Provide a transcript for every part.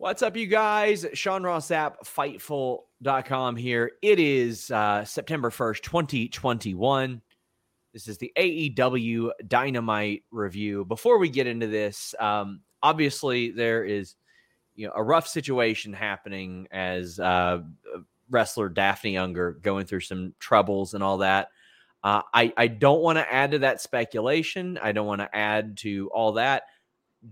What's up, you guys? Sean Ross Sapp, Fightful.com here. It is uh, September 1st, 2021. This is the AEW Dynamite review. Before we get into this, um, obviously there is you know a rough situation happening as uh, wrestler Daffney Unger going through some troubles and all that. Uh, I, I don't want to add to that speculation. I don't want to add to all that.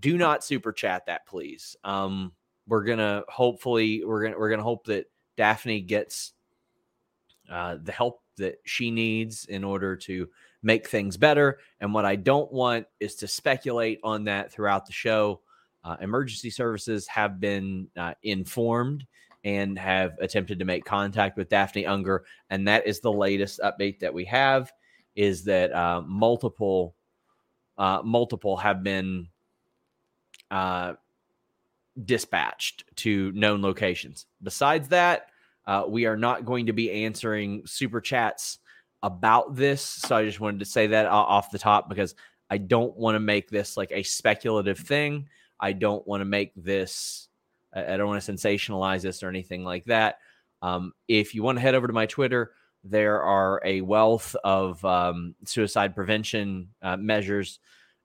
Do not super chat that, please. Um, we're gonna hopefully we're gonna we're gonna hope that Daffney gets uh, the help that she needs in order to make things better. And what I don't want is to speculate on that throughout the show. Uh, emergency services have been uh, informed and have attempted to make contact with Daffney Unger, and that is the latest update that we have. Is that uh, multiple uh, multiple have been uh, dispatched to known locations. Besides that, uh, we are not going to be answering super chats about this. So I just wanted to say that off the top because I don't want to make this like a speculative thing. I don't want to make this, I don't want to sensationalize this or anything like that. Um, if you want to head over to my Twitter, there are a wealth of um, suicide prevention uh, measures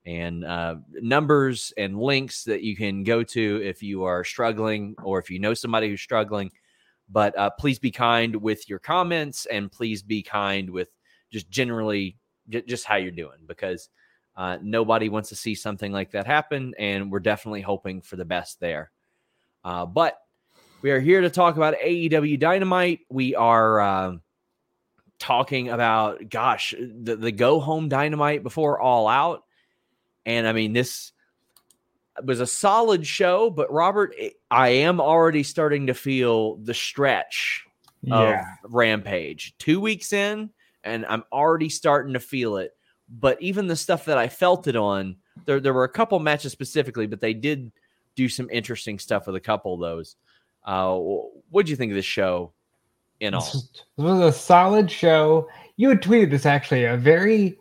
and uh, numbers and links that you can go to if you are struggling or if you know somebody who's struggling. But uh, please be kind with your comments and please be kind with just generally j- just how you're doing because uh, nobody wants to see something like that happen. And we're definitely hoping for the best there. Uh, but we are here to talk about AEW Dynamite. We are uh, talking about, gosh, the, the go home Dynamite before All Out and I mean, this was a solid show, but Robert, I am already starting to feel the stretch yeah. of Rampage. Two weeks in, and I'm already starting to feel it. But even the stuff that I felt it on, there there were a couple matches specifically, but they did do some interesting stuff with a couple of those. Uh, what do you think of this show in all? This was a solid show. You had tweeted this actually, a very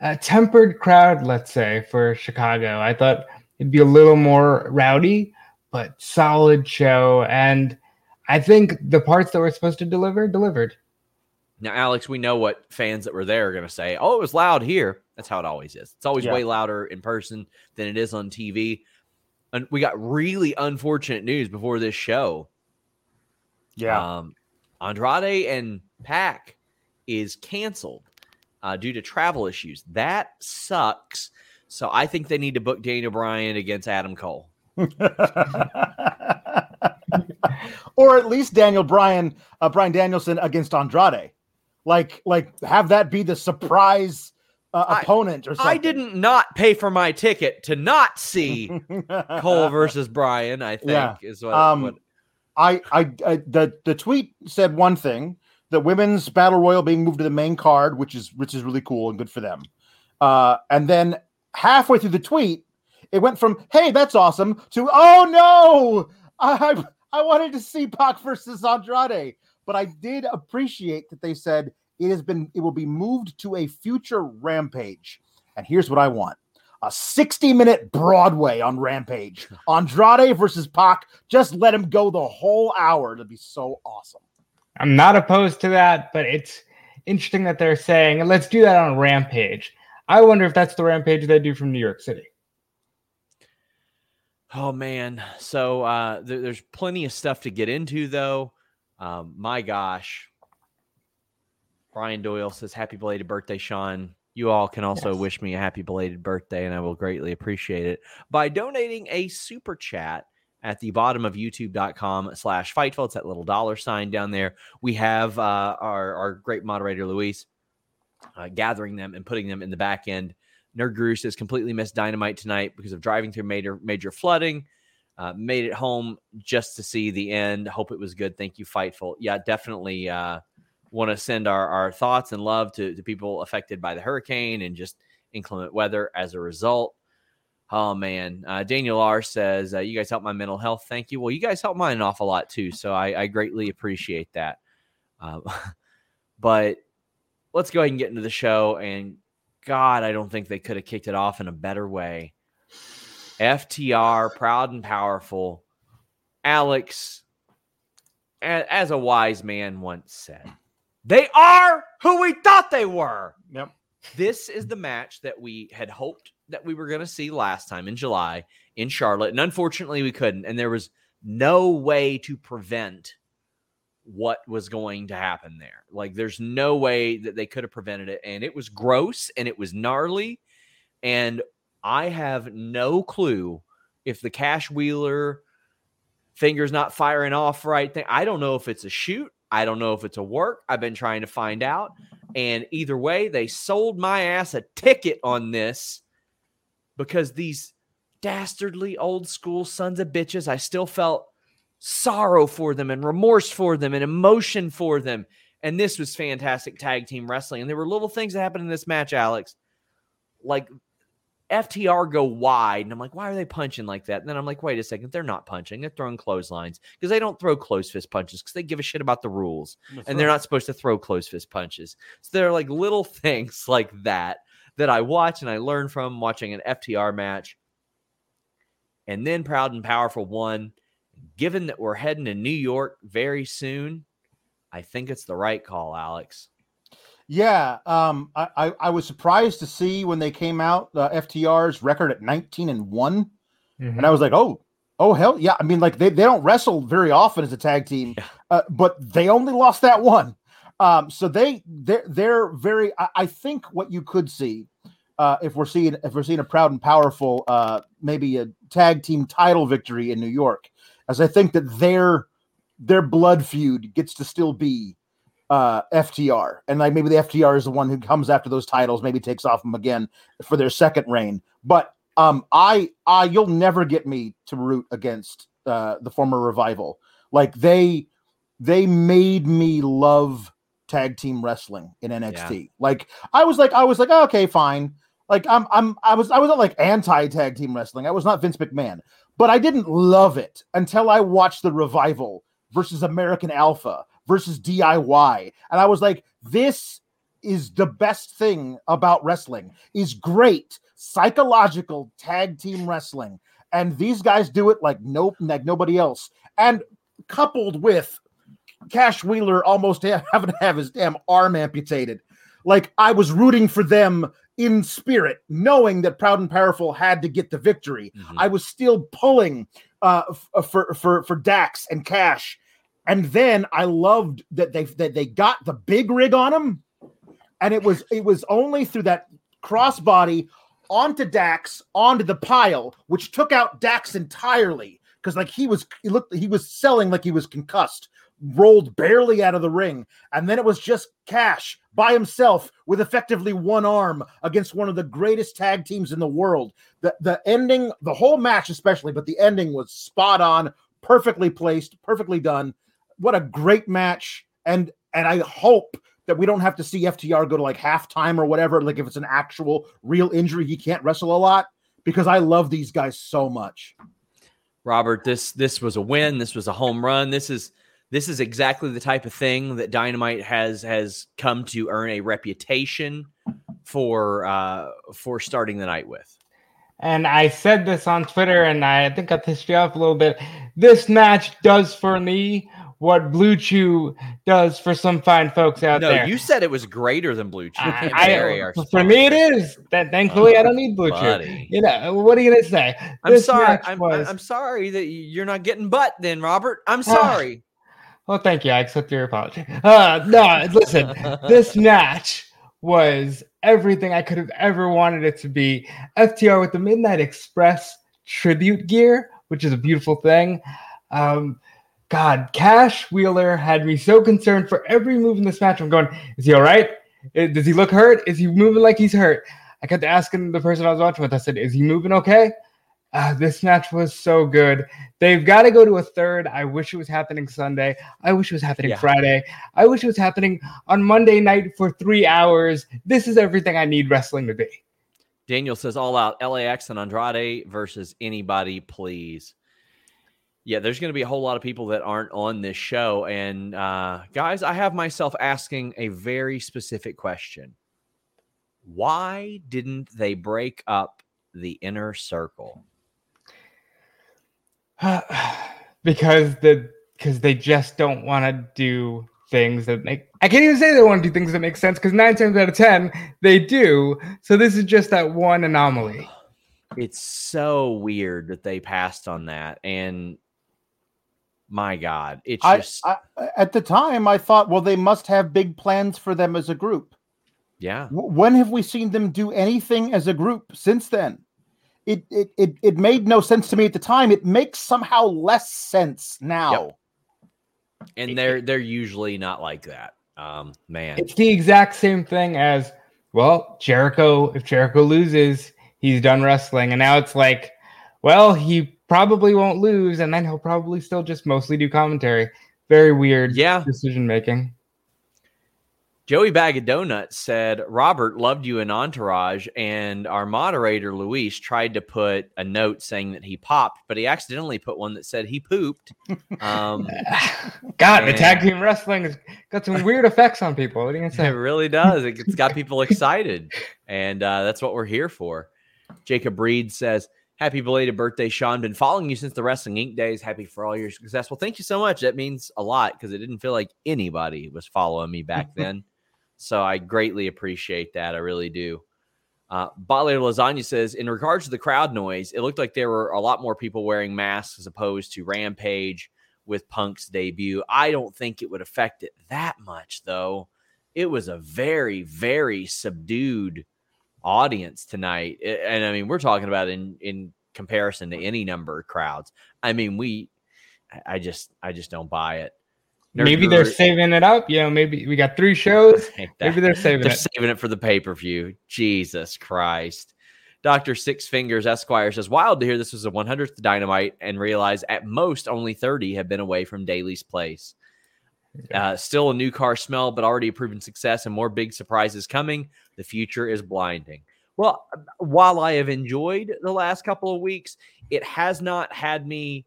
a tempered crowd, let's say, for Chicago. I thought it'd be a little more rowdy, but solid show. And I think the parts that were supposed to deliver delivered. Now, Alex, we know what fans that were there are going to say. Oh, it was loud here. That's how it always is. It's always yeah. way louder in person than it is on TV. And we got really unfortunate news before this show. Yeah. Um, Andrade and Pac is canceled uh, due to travel issues. That sucks. So I think they need to book Daniel Bryan against Adam Cole. or at least Daniel Bryan, uh, Bryan Danielson against Andrade. Like, like have that be the surprise uh, I, opponent or something. I didn't not pay for my ticket to not see Cole versus Bryan. I think yeah. is what, um, what... I, I, I, the the tweet said one thing, the women's battle royal being moved to the main card, which is which is really cool and good for them. Uh, and then halfway through the tweet, It went from "Hey, that's awesome" to "Oh no, I I wanted to see Pac versus Andrade." But I did appreciate that they said it has been it will be moved to a future Rampage. And here's what I want: a 60 minute Broadway on Rampage. Andrade versus Pac. Just let him go the whole hour. It'd be so awesome. I'm not opposed to that, but it's interesting that they're saying, let's do that on Rampage. I wonder if that's the Rampage they do from New York City. Oh man, so uh, there, there's plenty of stuff to get into, though. Um, my gosh, Brian Doyle says, "Happy belated birthday, Sean." You all can also yes. wish me a happy belated birthday, and I will greatly appreciate it by donating a super chat at the bottom of youtube.com slash fightful. It's that little dollar sign down there. We have uh, our, our great moderator, Luis, uh, gathering them and putting them in the back end. Nerd Guru says completely missed Dynamite tonight because of driving through major major flooding. Uh, made it home just to see the end. Hope it was good. Thank you, Fightful. Yeah, definitely uh, want to send our, our thoughts and love to, to people affected by the hurricane and just inclement weather as a result. Oh man, uh, Daniel R says uh, you guys help my mental health. Thank you. Well, you guys help mine an awful lot too, so I, I greatly appreciate that. Uh, but let's go ahead and get into the show. And God, I don't think they could have kicked it off in a better way. FTR, proud and powerful. Alex, as a wise man once said, they are who we thought they were. Yep. This is the match that we had hoped that we were going to see last time in July in Charlotte. And unfortunately, we couldn't. And there was no way to prevent what was going to happen there. Like, there's no way that they could have prevented it. And it was gross and it was gnarly. And I have no clue if the Cash Wheeler finger's not firing off right thing. I don't know if it's a shoot. I don't know if it's a work. I've been trying to find out. And either way, they sold my ass a ticket on this because these dastardly old school sons of bitches, I still felt sorrow for them and remorse for them and emotion for them. And this was fantastic tag team wrestling. And there were little things that happened in this match, Alex. Like FTR go wide, and I'm like, why are they punching like that? And then I'm like, wait a second, they're not punching, they're throwing clotheslines because they don't throw close fist punches because they give a shit about the rules, That's and right. they're not supposed to throw close fist punches. So there are like little things like that that I watch and I learn from watching an FTR match. And then Proud and Powerful won. Given that we're heading to New York very soon, I think it's the right call, Alex. Yeah, um, I, I, I was surprised to see when they came out the FTR's record at 19 and one, mm-hmm. and I was like, oh, oh hell yeah! I mean, like they, they don't wrestle very often as a tag team, yeah. uh, but they only lost that one. Um, so they they're they're very. I, I think what you could see uh, if we're seeing if we're seeing a proud and powerful uh, maybe a tag team title victory in New York, as I think that their their blood feud gets to still be uh, FTR, and like maybe the FTR is the one who comes after those titles, maybe takes off them again for their second reign. But um, I, I, you'll never get me to root against uh, the former revival. Like they, they made me love tag team wrestling in NXT. Yeah. Like I was like, I was like, oh, okay, fine. Like I'm, I'm, I was, I was not like anti tag team wrestling. I was not Vince McMahon, but I didn't love it until I watched the revival versus American Alpha versus DIY. And I was like, this is the best thing about wrestling is great psychological tag team wrestling. And these guys do it like nope, like nobody else. And coupled with Cash Wheeler almost having to have his damn arm amputated. Like I was rooting for them in spirit, knowing that Proud and Powerful had to get the victory. Mm-hmm. I was still pulling uh, f- for for for Dax and Cash and then I loved that they that they got the big rig on him, and it was it was only through that crossbody onto Dax onto the pile, which took out Dax entirely because like he was he looked he was selling like he was concussed, rolled barely out of the ring, and then it was just Cash by himself with effectively one arm against one of the greatest tag teams in the world. The the ending, the whole match especially, but the ending was spot on, perfectly placed, perfectly done what a great match. And and I hope that we don't have to see FTR go to like halftime or whatever. Like if it's an actual real injury, he can't wrestle a lot because I love these guys so much. Robert, this this was a win. This was a home run. This is this is exactly the type of thing that Dynamite has has come to earn a reputation for uh, for starting the night with. And I said this on Twitter, and I think I pissed you off a little bit. This match does for me what BlueChew does for some fine folks out no, there. No, you said it was greater than BlueChew. I, I, for me, it is. That thankfully, oh, I don't need Blue buddy. Chew. You know what are you gonna say? I'm this sorry. I'm, was... I'm, sorry that you're not getting butt, then, Robert. I'm ah. sorry. Well, thank you. I accept your apology. Uh, no, listen. this match was everything I could have ever wanted it to be. FTR with the Midnight Express tribute gear, which is a beautiful thing. Um, God, Cash Wheeler had me so concerned for every move in this match. I'm going, is he all right? Does he look hurt? Is he moving like he's hurt? I kept asking the person I was watching with, I said, is he moving okay? Uh, this match was so good. They've got to go to a third. I wish it was happening Sunday. I wish it was happening yeah. Friday. I wish it was happening on Monday night for three hours. This is everything I need wrestling to be. Daniel says all out LAX and Andrade versus anybody, please. Yeah, there's going to be a whole lot of people that aren't on this show. And uh, guys, I have myself asking a very specific question Why didn't they break up the inner circle? because the because they just don't want to do things that make I can't even say they want to do things that make sense because nine times out of ten they do. So this is just that one anomaly. It's so weird that they passed on that. And my God, it's just I, I, at the time I thought, well, they must have big plans for them as a group. Yeah. When have we seen them do anything as a group since then? It, it it it made no sense to me at the time. It makes somehow less sense now. Yep. And they're they're usually not like that. Um, man, it's the exact same thing as well. Jericho, if Jericho loses, he's done wrestling, and now it's like, well, he probably won't lose, and then he'll probably still just mostly do commentary. Very weird, yeah, decision making. Joey Bag of Donuts said Robert loved you in Entourage, and our moderator Luis tried to put a note saying that he popped, but he accidentally put one that said he pooped. Um, God, and, the tag team wrestling has got some weird effects on people. What are you say? It really does. It's got people excited, and uh, that's what we're here for. Jacob Reed says. Happy belated birthday, Sean. Been following you since the Wrestling Inc. days. Happy for all your success. Well, thank you so much. That means a lot because it didn't feel like anybody was following me back then. So I greatly appreciate that. I really do. Uh, Butler Lasagna says, in regards to the crowd noise, it looked like there were a lot more people wearing masks as opposed to Rampage with Punk's debut. I don't think it would affect it that much, though. It was a very, very subdued audience tonight. And I mean, we're talking about in in comparison to any number of crowds. I mean, we I just I just don't buy it. Maybe they're saving it up. You know, maybe we got three shows. Maybe they're saving they're it. saving it for the pay per view. Jesus Christ. Dr. Six Fingers Esquire says, wild to hear this was a 100th dynamite and realize at most only 30 have been away from Daily's place. Uh, still a new car smell, but already a proven success and more big surprises coming. The future is blinding. Well, while I have enjoyed the last couple of weeks, it has not had me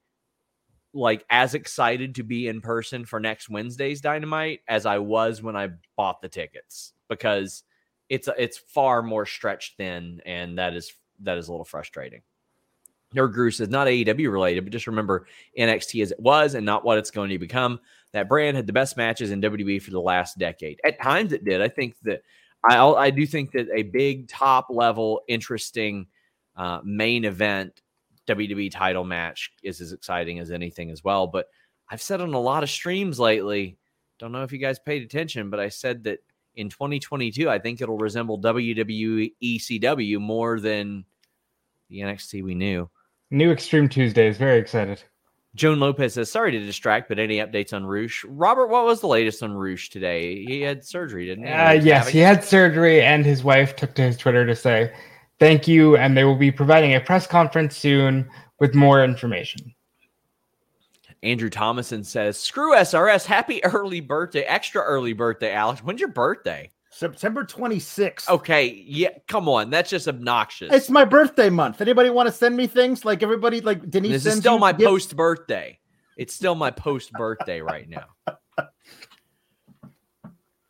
like as excited to be in person for next Wednesday's Dynamite as I was when I bought the tickets because it's it's far more stretched thin, and that is that is a little frustrating. Nerd Guru says not AEW related, but just remember NXT as it was and not what it's going to become. That brand had the best matches in WWE for the last decade. At times, it did. I think that I I do think that a big top level, interesting uh, main event WWE title match is as exciting as anything as well. But I've said on a lot of streams lately, don't know if you guys paid attention, but I said that in 2022, I think it'll resemble WWE ECW more than the NXT we knew. New Extreme Tuesdays, very excited. Joan Lopez says, sorry to distract, but any updates on Rush? Robert, what was the latest on Rush today? He had surgery, didn't he? Uh, yes, having- he had surgery, and his wife took to his Twitter to say Thank you, and they will be providing a press conference soon with more information. Andrew Thomason says, "Screw SRS. Happy early birthday, extra early birthday, Alex. When's your birthday?" September 26th. Okay, yeah, come on, that's just obnoxious. It's my birthday month. Anybody want to send me things? Like everybody, like Denise. this is sends still you my gifts? post birthday. It's still my post birthday right now.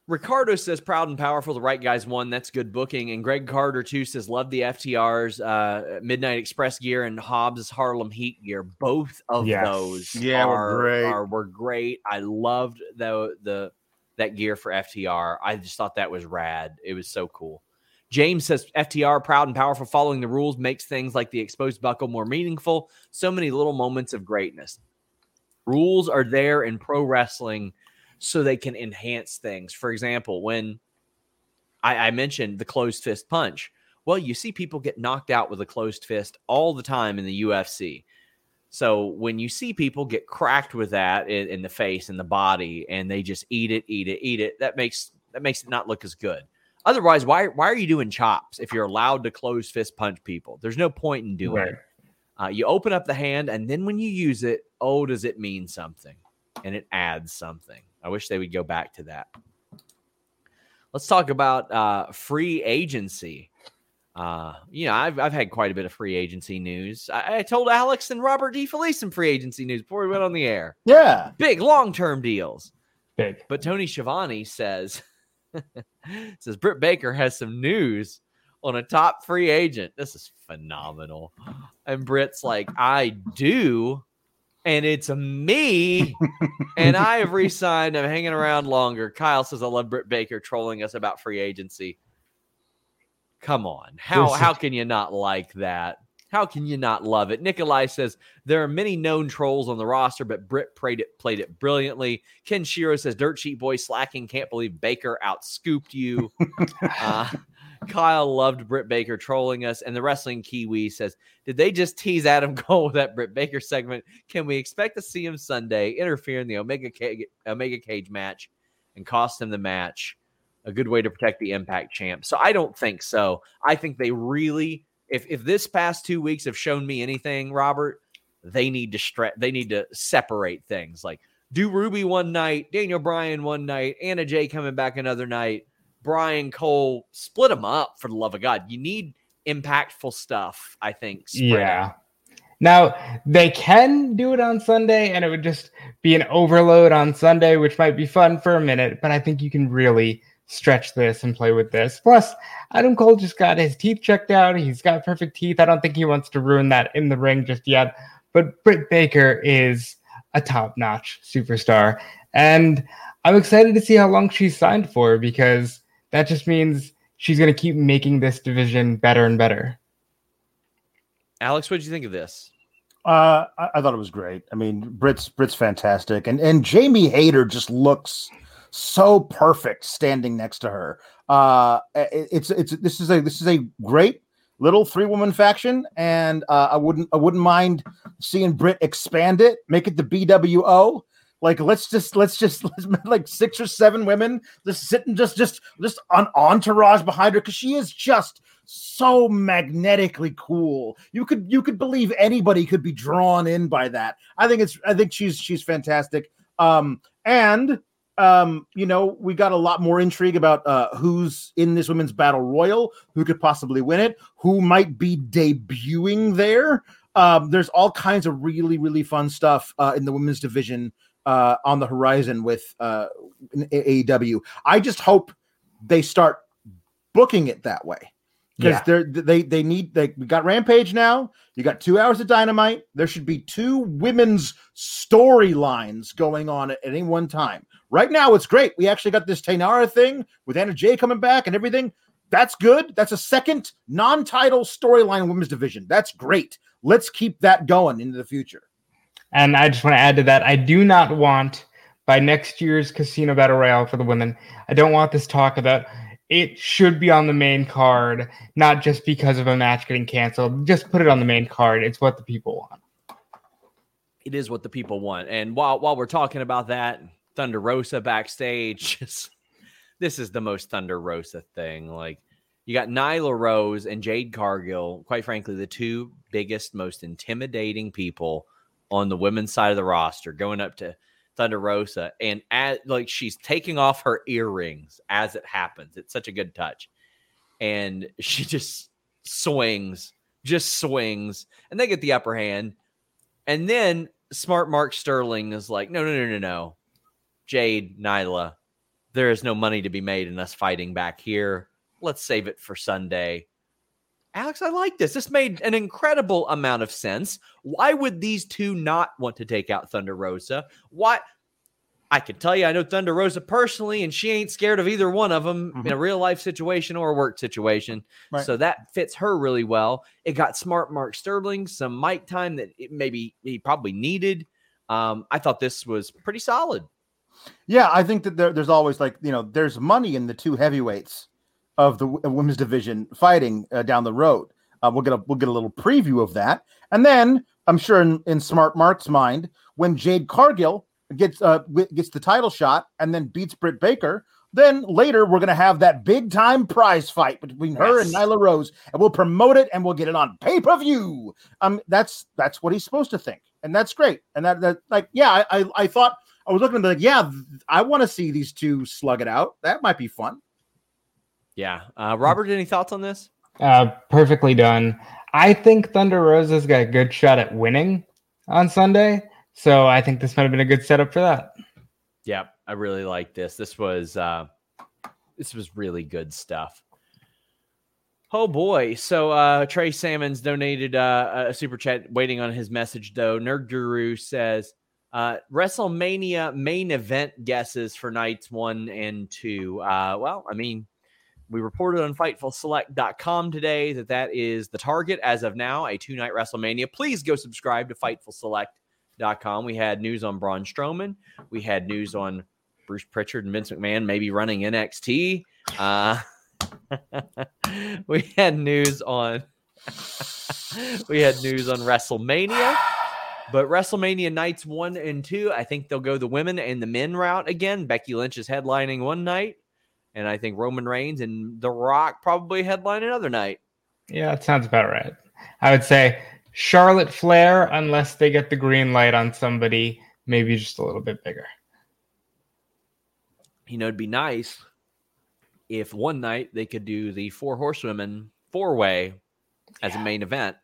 Ricardo says proud and powerful. The right guys won. That's good booking. And Greg Carter too says love the FTRs, uh, Midnight Express gear and Hobbs Harlem Heat gear. Both of Yes. those, Yeah, were are, great. Are, were great. I loved the the that gear for FTR. I just thought that was rad. It was so cool. James says FTR proud and powerful, following the rules makes things like the exposed buckle more meaningful. So many little moments of greatness. Rules are there in pro wrestling so they can enhance things. For example, when I, I mentioned the closed fist punch, well, you see people get knocked out with a closed fist all the time in the UFC. So when you see people get cracked with that in, in the face and the body, and they just eat it, eat it, eat it, that makes that makes it not look as good. Otherwise, why why are you doing chops if you're allowed to close fist punch people? There's no point in doing Right. it. Uh, you open up the hand, and then when you use it, oh, does it mean something? And it adds something. I wish they would go back to that. Let's talk about uh, free agency. Uh, you know, I've, I've had quite a bit of free agency news. I, I told Alex and Robert DeFelice some free agency news before we went on the air. Yeah. Big long term deals. Big. But Tony Schiavone says says Britt Baker has some news on a top free agent. This is phenomenal. And Britt's like, I do, and it's me, and I have re-signed. I'm hanging around longer. Kyle says, I love Britt Baker trolling us about free agency. Come on. How how can you not like that? How can you not love it? Nikolai says there are many known trolls on the roster, but Britt played it played it brilliantly. Ken Shiro says Dirt Sheet Boy slacking. Can't believe Baker outscooped you. uh, Kyle loved Britt Baker trolling us, and the wrestling Kiwi says, "Did they just tease Adam Cole with that Britt Baker segment? Can we expect to see him Sunday interfere in the Omega Cage, Omega Cage match and cost him the match? A good way to protect the Impact champ." So I don't think so. I think they really, if if this past two weeks have shown me anything, Robert, they need to stretch. They need to separate things. Like do Ruby one night, Daniel Bryan one night, Anna Jay coming back another night. Brian Cole, split them up for the love of God. You need impactful stuff, I think. Yeah. Now they can do it on Sunday, and it would just be an overload on Sunday, which might be fun for a minute. But I think you can really stretch this and play with this. Plus, Adam Cole just got his teeth checked out. He's got perfect teeth. I don't think he wants to ruin that in the ring just yet. But Britt Baker is a top-notch superstar, and I'm excited to see how long she's signed for because that just means she's going to keep making this division better and better. Alex, what did you think of this? Uh, I, I thought it was great. I mean, Britt's Britt's fantastic, and and Jamie Hayter just looks so perfect standing next to her. Uh, it- it's it's this is a this is a great little three woman faction, and uh, I wouldn't I wouldn't mind seeing Britt expand it, make it the BWO. Like let's just let's just let's like six or seven women just sitting just just just on entourage behind her because she is just so magnetically cool. You could you could believe anybody could be drawn in by that. I think it's I think she's she's fantastic. Um and um you know we got a lot more intrigue about uh who's in this women's battle royal, who could possibly win it, who might be debuting there. Um there's all kinds of really really fun stuff uh in the women's division uh on the horizon with uh AEW. I just hope they start booking it that way because Yeah. they're they they need they we got Rampage now. You got two hours of Dynamite. There should be two women's storylines going on at any one time. Right now, it's great. We actually got this Tainara thing with Anna Jay coming back and everything. That's good. That's a second non-title storyline in women's division. That's great. Let's keep that going into the future. And I just want to add to that, I do not want by next year's Casino Battle Royale for the women, I don't want this talk about it should be on the main card, not just because of a match getting canceled. Just put it on the main card. It's what the people want. It is what the people want. And while while we're talking about that, Thunder Rosa backstage, just, this is the most Thunder Rosa thing. Like you got Nyla Rose and Jade Cargill, quite frankly, the two biggest, most intimidating people on the women's side of the roster, going up to Thunder Rosa, and as like she's taking off her earrings as it happens. It's such a good touch, and she just swings, just swings, and they get the upper hand. And then smart Mark Sterling is like, no, no, no, no, no, Jade, Nyla, there is no money to be made in us fighting back here. Let's save it for Sunday. Alex, I like this. This made an incredible amount of sense. Why would these two not want to take out Thunder Rosa? Why? I can tell you, I know Thunder Rosa personally, and she ain't scared of either one of them mm-hmm. in a real life situation or a work situation. Right. So that fits her really well. It got smart Mark Sterling some mic time that maybe he probably needed. Um, I thought this was pretty solid. Yeah, I think that there, there's always like you know there's money in the two heavyweights of the women's division fighting uh, down the road. Uh, we'll get a we'll get a little preview of that, and then I'm sure in, in Smart Mark's mind, when Jade Cargill gets uh, gets the title shot and then beats Britt Baker, then later we're gonna have that big time prize fight between her yes. and Nyla Rose, and we'll promote it and we'll get it on pay per view. Um, that's that's what he's supposed to think, and that's great. And that that like yeah, I I, I thought I was looking at like yeah, I want to see these two slug it out. That might be fun. Yeah. Uh, Robert, any thoughts on this? Uh, perfectly done. I think Thunder Rosa's got a good shot at winning on Sunday. So I think this might have been a good setup for that. Yeah, I really like this. This was uh this was really good stuff. Oh boy. So uh Trey Salmons donated uh, a super chat waiting on his message though. Nerd Guru says uh WrestleMania main event guesses for nights 1 and 2. Uh well, I mean, we reported on FightfulSelect.com today that that is the target as of now, a two night WrestleMania. Please go subscribe to FightfulSelect.com. We had news on Braun Strowman. We had news on Bruce Pritchard and Vince McMahon maybe running NXT. Uh, we had news on we had news on WrestleMania. But WrestleMania nights one and two, I think they'll go the women and the men route again. Becky Lynch is headlining one night. And I think Roman Reigns and The Rock probably headline another night. Yeah, that sounds about right. I would say Charlotte Flair, unless they get the green light on somebody, maybe just a little bit bigger. You know, it'd be nice if one night they could do the four horsewomen four way as yeah. a main event.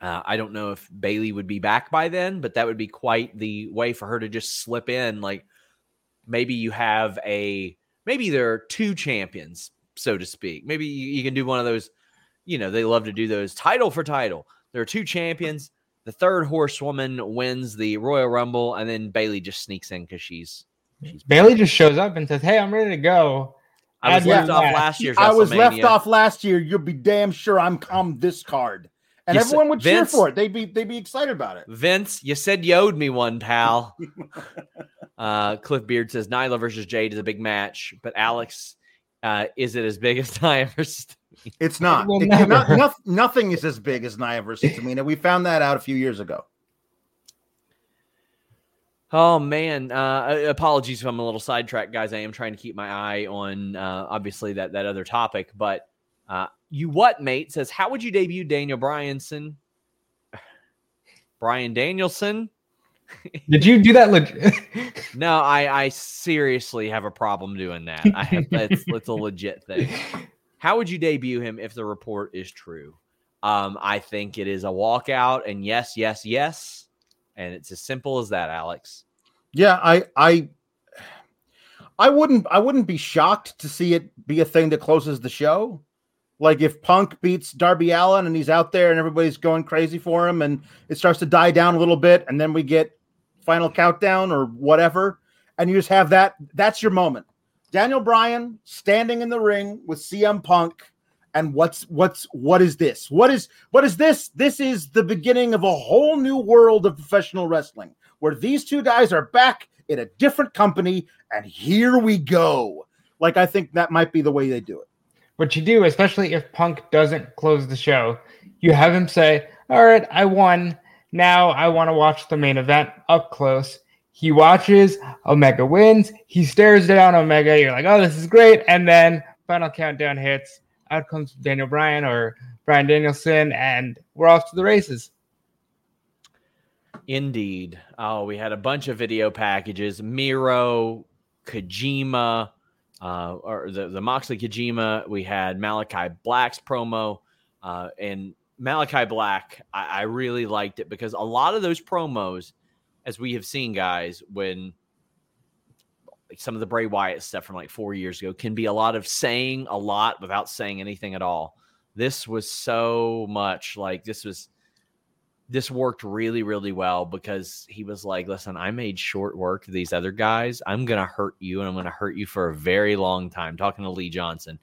Uh, I don't know if Bayley would be back by then, but that would be quite the way for her to just slip in. Like maybe you have a maybe there are two champions, so to speak. Maybe you, you can do one of those. You know, they love to do those title for title. There are two champions. The third horsewoman wins the Royal Rumble, and then Bayley just sneaks in because she's, she's Bayley just shows up and says, "Hey, I'm ready to go." I was left off uh, last year. I was left off last year. You'll be damn sure I'm come this card, and you everyone would Vince, cheer for it. They'd be they'd be excited about it. Vince, you said you owed me one, pal. Uh, Cliff Beard says Nyla versus Jade is a big match, but Alex, uh, is it as big as Nia versus? It's not. It, not, not. Nothing is as big as Nia versus Tamina. We found that out a few years ago. Oh man, uh, apologies if I'm a little sidetracked, guys. I am trying to keep my eye on uh, obviously that that other topic, but uh, you what, mate? Says how would you debut Daniel Bryanson? Brian Danielson did you do that? Legit? no, I, I seriously have a problem doing that. I have that's, that's a legit thing. How would you debut him if the report is true? Um, I think it is a walkout, and yes, yes, yes, and it's as simple as that, Alex. Yeah, I, I, I wouldn't, I wouldn't be shocked to see it be a thing that closes the show. Like if Punk beats Darby Allin and he's out there and everybody's going crazy for him, and it starts to die down a little bit, and then we get final countdown or whatever, and you just have that. That's your moment. Daniel Bryan standing in the ring with CM Punk, and what's what's what is this? What is what is this? This is the beginning of a whole new world of professional wrestling where these two guys are back in a different company, and here we go. Like I think that might be the way they do it what you do, especially if Punk doesn't close the show, you have him say, All right, I won. Now I want to watch the main event up close. He watches, Omega wins. He stares down Omega. You're like, Oh, this is great. And then final countdown hits. Out comes Daniel Bryan or Bryan Danielson, and we're off to the races. Indeed. Oh, we had a bunch of video packages. Miro, Kojima, uh, or the, the Moxley Kojima. We had Malachi Black's promo. Uh, and Malachi Black, I, I really liked it because a lot of those promos, as we have seen, guys, when like some of the Bray Wyatt stuff from like four years ago can be a lot of saying a lot without saying anything at all. This was so much like this was this worked really, really well because he was like, listen, I made short work of these other guys. I'm going to hurt you and I'm going to hurt you for a very long time. Talking to Lee Johnson.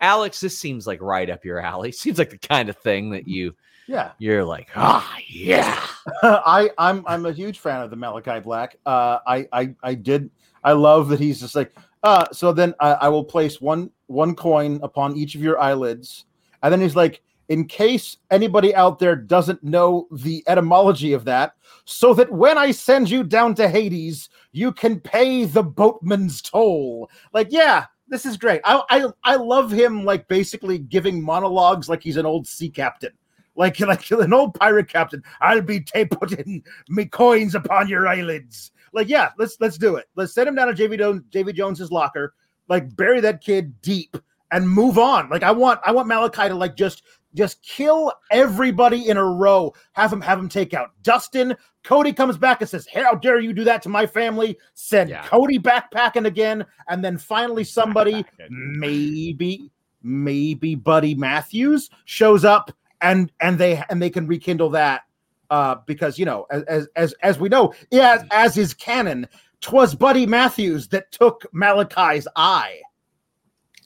Alex, this seems like right up your alley. Seems like the kind of thing that you, yeah, you're like, ah, yeah. I, I'm, I'm a huge fan of the Malachi Black. Uh, I, I, I did, I love that he's just like, uh, so then I, I will place one, one coin upon each of your eyelids, and then he's like, in case anybody out there doesn't know the etymology of that, so that when I send you down to Hades, you can pay the boatman's toll. Like, yeah, this is great. I I, I love him like basically giving monologues like he's an old sea captain. Like, like an old pirate captain, I'll be t- putting me coins upon your eyelids. Like, yeah, let's let's do it. Let's send him down to JV, Do- JV Jones's locker, like bury that kid deep and move on. Like, I want I want Malachi to like just just kill everybody in a row. Have him have him take out Dustin. Cody comes back and says, hey, "How dare you do that to my family?" Send Yeah. Cody backpacking again, and then finally somebody, maybe maybe Buddy Matthews shows up, and and they and they can rekindle that uh, because you know as as as, as we know, yeah, as is canon, twas Buddy Matthews that took Malachi's eye.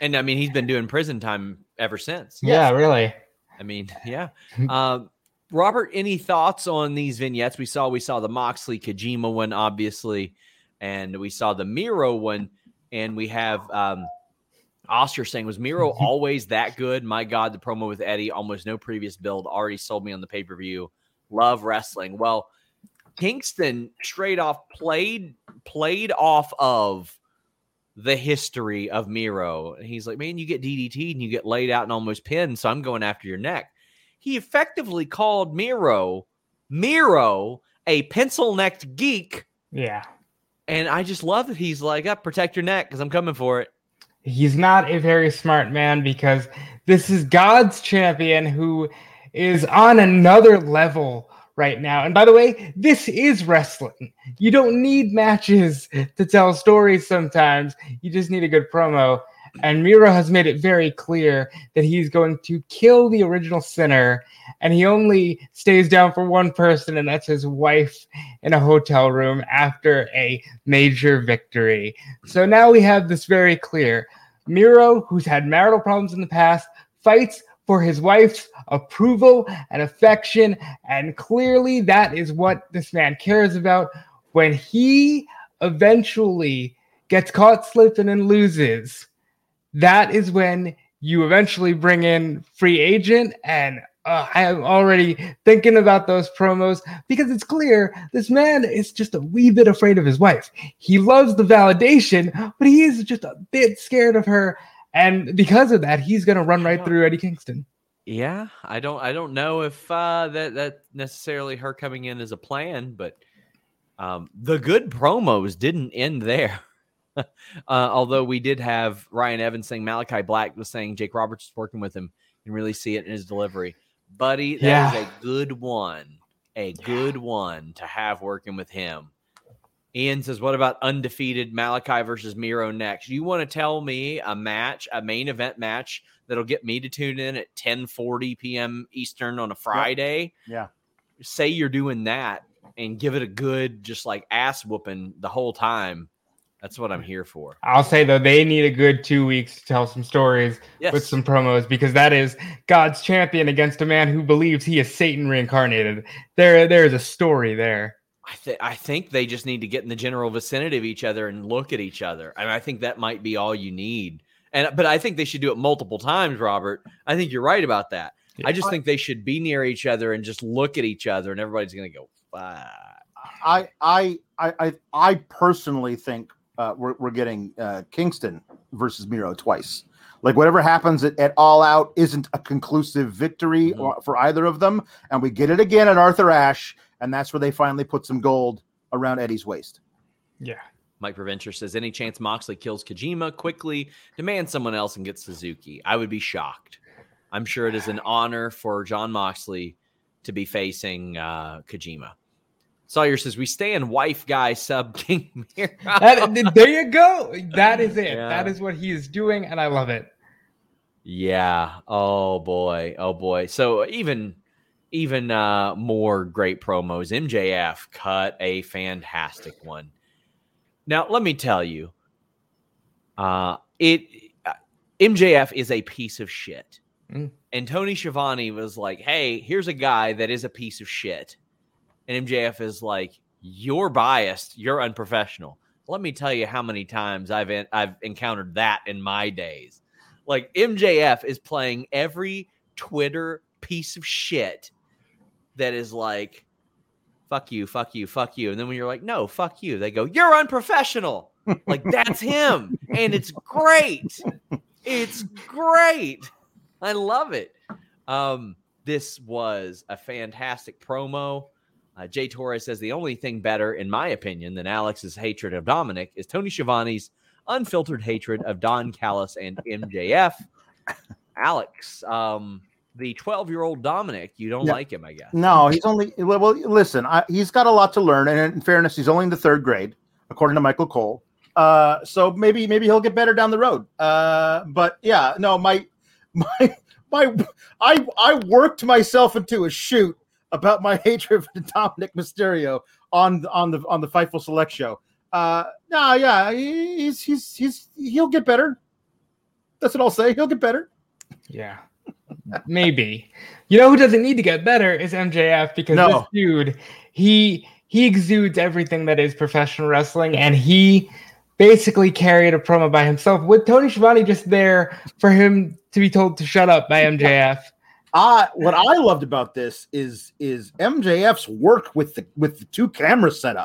And I mean, he's been doing prison time ever since. Yeah, really. I mean, yeah. Um, Robert, any thoughts on these vignettes? We saw we saw the Moxley Kojima one, obviously, and we saw the Miro one, and we have um, Oscar saying, "Was Miro always that good? My God, the promo with Eddie, almost no previous build, already sold me on the pay per view. Love wrestling. Well, Kingston straight off played played off of." The history of Miro. And he's like, man, you get DDT and you get laid out and almost pinned, so I'm going after your neck. He effectively called Miro, Miro, a pencil necked geek. Yeah. And I just love that he's like, up, protect your neck because I'm coming for it. He's not a very smart man because this is God's champion who is on another level right now. And by the way, this is wrestling. You don't need matches to tell stories sometimes. You just need a good promo. And Miro has made it very clear that he's going to kill the original sinner, and he only stays down for one person, and that's his wife in a hotel room after a major victory. So now we have this very clear. Miro, who's had marital problems in the past, fights for his wife's approval and affection. And clearly, that is what this man cares about. When he eventually gets caught slipping and loses, that is when you eventually bring in free agent and uh, I am already thinking about those promos because it's clear this man is just a wee bit afraid of his wife. He loves the validation, but he is just a bit scared of her. And because of that, he's going to run right through Eddie Kingston. Yeah, I don't I don't know if uh, that that necessarily her coming in as a plan, but um, the good promos didn't end there. uh, although we did have Ryan Evans saying Malachi Black was saying Jake Roberts is working with him and really see it in his delivery. Buddy, that is Yeah. a good one. A good one to have working with him. Ian says, What about undefeated Malachi versus Miro next? You want to tell me a match, a main event match that'll get me to tune in at 10 40 p.m. Eastern on a Friday? Yeah. Say you're doing that and give it a good, just like ass whooping the whole time. That's what I'm here for. I'll say though, they need a good two weeks to tell some stories Yes. with some promos because that is God's champion against a man who believes he is Satan reincarnated. There, there is a story there. I, th- I think they just need to get in the general vicinity of each other and look at each other. I mean, I think that might be all you need. And but I think they should do it multiple times, Robert. I think you're right about that. I just think they should be near each other and just look at each other, and everybody's going to go, "Fuck." I I I I, I personally think uh, we're we're getting uh, Kingston versus Miro twice. Like whatever happens at, at All Out isn't a conclusive victory Mhm. or- for either of them, and we get it again at Arthur Ashe, and that's where they finally put some gold around Eddie's waist. Yeah. Mike Preventure says any chance Moxley kills Kojima quickly, demand someone else and get Suzuki. I would be shocked. I'm sure it is an honor for Jon Moxley to be facing uh, Kojima. Sawyer says we stay in wife guy sub King Miro. That, there you go. That is it. Yeah. That is what he is doing, and I love it. Yeah. Oh boy. Oh boy. So even even uh more great promos. MJF cut a fantastic one. Now let me tell you, uh it uh, MJF is a piece of shit. Mm. And Tony Schiavone was like, "Hey, here's a guy that is a piece of shit." And MJF is like, "You're biased. You're unprofessional." Let me tell you how many times I've en- I've encountered that in my days. Like MJF is playing every Twitter piece of shit that is like, fuck you, fuck you, fuck you. And then when you're like, no, fuck you, they go, you're unprofessional. Like that's him. And it's great. It's great. I love it. Um, this was a fantastic promo. Uh, Jay Torres says the only thing better, in my opinion, than Alex's hatred of Dominik is Tony Schiavone's unfiltered hatred of Don Callis and MJF. Alex, um, the 12 year old Dominik, you don't Yeah. like him, I guess. No, he's only well. well, Listen, I, he's got a lot to learn, and in fairness, he's only in the third grade, according to Michael Cole. Uh, so maybe maybe he'll get better down the road. Uh, but yeah, no, my my my I I worked myself into a shoot about my hatred for Dominik Mysterio on on the on the Fightful Select show. Uh, no, yeah, he's he's he's he'll get better. That's what I'll say. He'll get better. Yeah. Maybe. You know who doesn't need to get better is MJF because No. this dude, he he exudes everything that is professional wrestling and he basically carried a promo by himself with Tony Schiavone just there for him to be told to shut up by MJF. I what I loved about this is is MJF's work with the with the two cameras set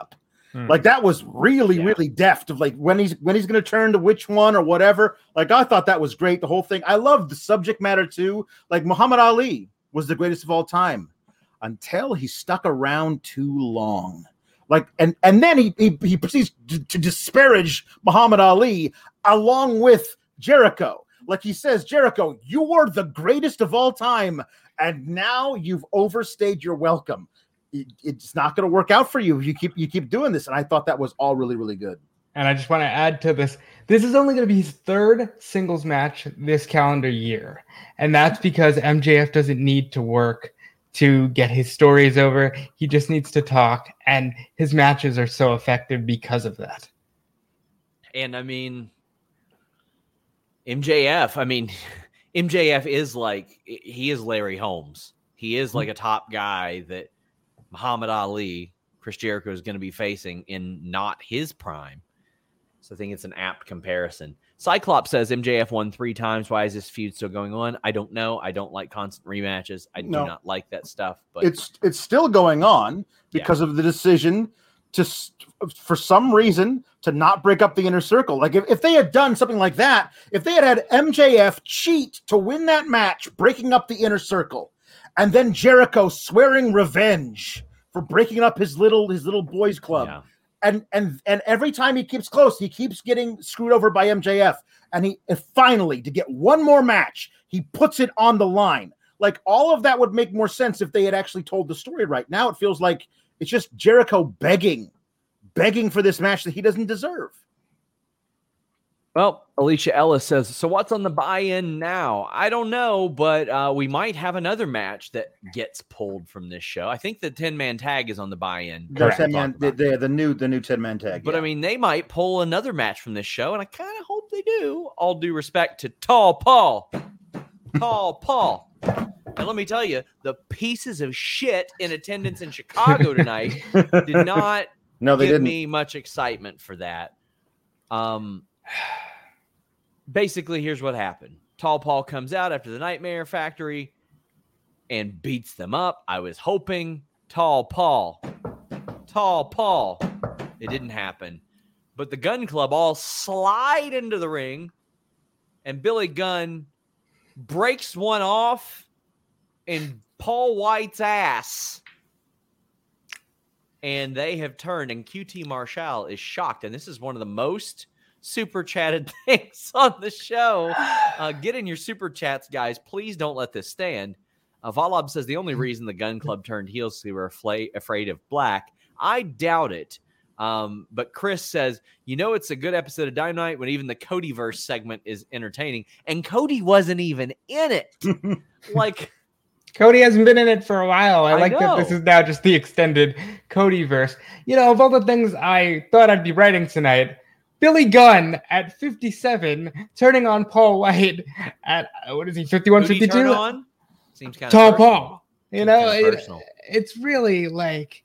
Hmm. Like that was really Yeah. really deft of like when he's when he's going to turn to which one or whatever. Like I thought that was great the whole thing. I loved the subject matter too. Like Muhammad Ali was the greatest of all time until he stuck around too long. Like and and then he he, he proceeds to, to disparage Muhammad Ali along with Jericho. Like he says, Jericho, you are the greatest of all time, and now you've overstayed your welcome. It- it's not going to work out for you. if You keep you keep doing this, and I thought that was all really really good. And I just want to add to this this is only going to be his third singles match this calendar year. And that's because MJF doesn't need to work to get his stories over. He just needs to talk. And his matches are so effective because of that. And I mean, MJF, I mean, MJF is like, he is Larry Holmes. He is like a top guy that Muhammad Ali, Chris Jericho is going to be facing in not his prime. So I think it's an apt comparison. Cyclops says MJF won three times. Why is this feud still going on? I don't know. I don't like constant rematches. I No. do not like that stuff. But It's it's still going on Yeah. because of the decision to for some reason to not break up the inner circle. Like if, if they had done something like that, if they had had MJF cheat to win that match, breaking up the inner circle, and then Jericho swearing revenge for breaking up his little his little boys club. yeah. and and and every time he keeps close, he keeps getting screwed over by MJF. And he and finally to get one more match, he puts it on the line. Like all of that would make more sense if they had actually told the story right. Now it feels like it's just Jericho begging, begging for this match that he doesn't deserve. Well, Alicia Ellis says, so what's on the buy-in now? I don't know, but uh, we might have another match that gets pulled from this show. I think the 10-man tag is on the buy-in. The 10 man, the, the, the new the new 10 man tag. But yeah. I mean, they might pull another match from this show, and I kind of hope they do. All due respect to Tall Paul. Tall Paul. And let me tell you, the pieces of shit in attendance in Chicago tonight did not no, they give didn't. me much excitement for that. Um, basically, here's what happened: Tall Paul comes out after the Nightmare Factory and beats them up. I was hoping Tall Paul, Tall Paul. It didn't happen, but the Gun Club all slide into the ring and Billy Gunn breaks one off in Paul White's ass. And they have turned, and QT Marshall is shocked. And this is one of the most super chatted things on the show. Uh, get in your super chats, guys. Please don't let this stand. Uh, Valab says the only reason the gun club turned heels they were afla- afraid of black. I doubt it. Um, but Chris says, you know, it's a good episode of Dynamite when even the Codyverse segment is entertaining, and Cody wasn't even in it. like, Cody hasn't been in it for a while. I, I like that this is now just the extended Cody verse. You know, of all the things I thought I'd be writing tonight, Billy Gunn at 57, turning on Paul White at uh, what is he, 51, who'd he turn 52? on? Seems kind of Tall Paul. You Seems know, kinda it- it's really like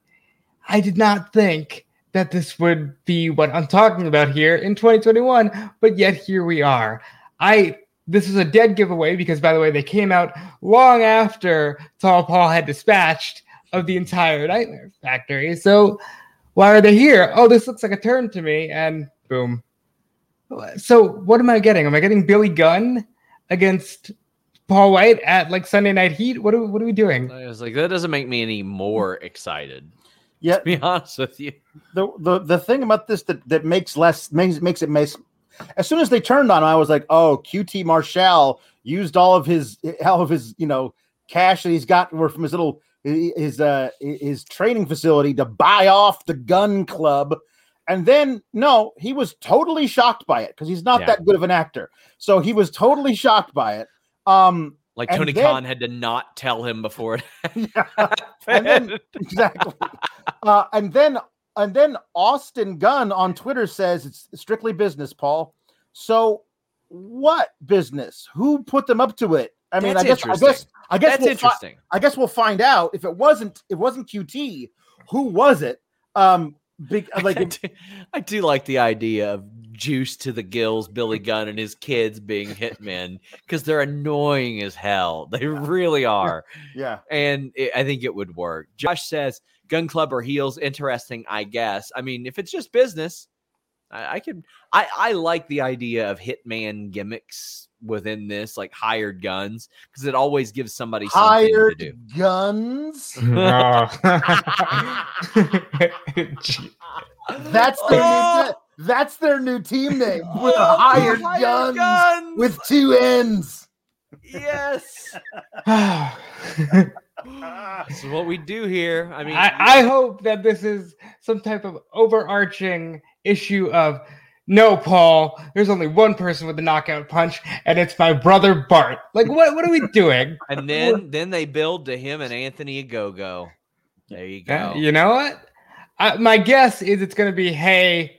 I did not think that this would be what I'm talking about here in 2021, but yet here we are. I this is a dead giveaway because by the way, they came out long after Tall Paul had dispatched of the entire Nightmare Factory. So why are they here? Oh, this looks like a turn to me, and boom. So what am I getting? Am I getting Billy Gunn against Paul White at like Sunday Night Heat? What are what are we doing? I was like, that doesn't make me any more excited. Yeah, To be honest with you, the the the thing about this that that makes less makes makes it makes as soon as they turned on him, I was like, oh, QT Marshall used all of his all of his you know cash that he's got from his little his uh his training facility to buy off the gun club. And then no, he was totally shocked by it because he's not Yeah. that good of an actor. So he was totally shocked by it. Um like Tony then- Khan had to not tell him before it and then exactly. Uh, and then and then Austin Gunn on Twitter says it's strictly business, Paul. So what business? Who put them up to it? I mean, I guess I guess. I guess That's we'll fi- interesting. I guess we'll find out if it wasn't it wasn't QT. Who was it? Um, big like I, do, I do like the idea of juice to the gills, Billy Gunn and his kids being hitmen because they're annoying as hell. They really are, yeah. and it, I think it would work. Josh says gun club or heels. Interesting, I guess. I mean, if it's just business, I, I could. I I like the idea of hitman gimmicks within this, like hired guns, because it always gives somebody something to Hired do. guns. That's their Oh! new, that's their new team name with Oh, hired, hired guns, guns! with two ends. yes. I, This is what we do here. I mean, I hope that this is some type of overarching issue of no, Paul. There's only one person with a knockout punch, and it's my brother Bart. Like, what? What are we doing? and then then they build to him and Anthony Ogogo. There you Uh, go. you know what? I, my guess is it's gonna be, hey,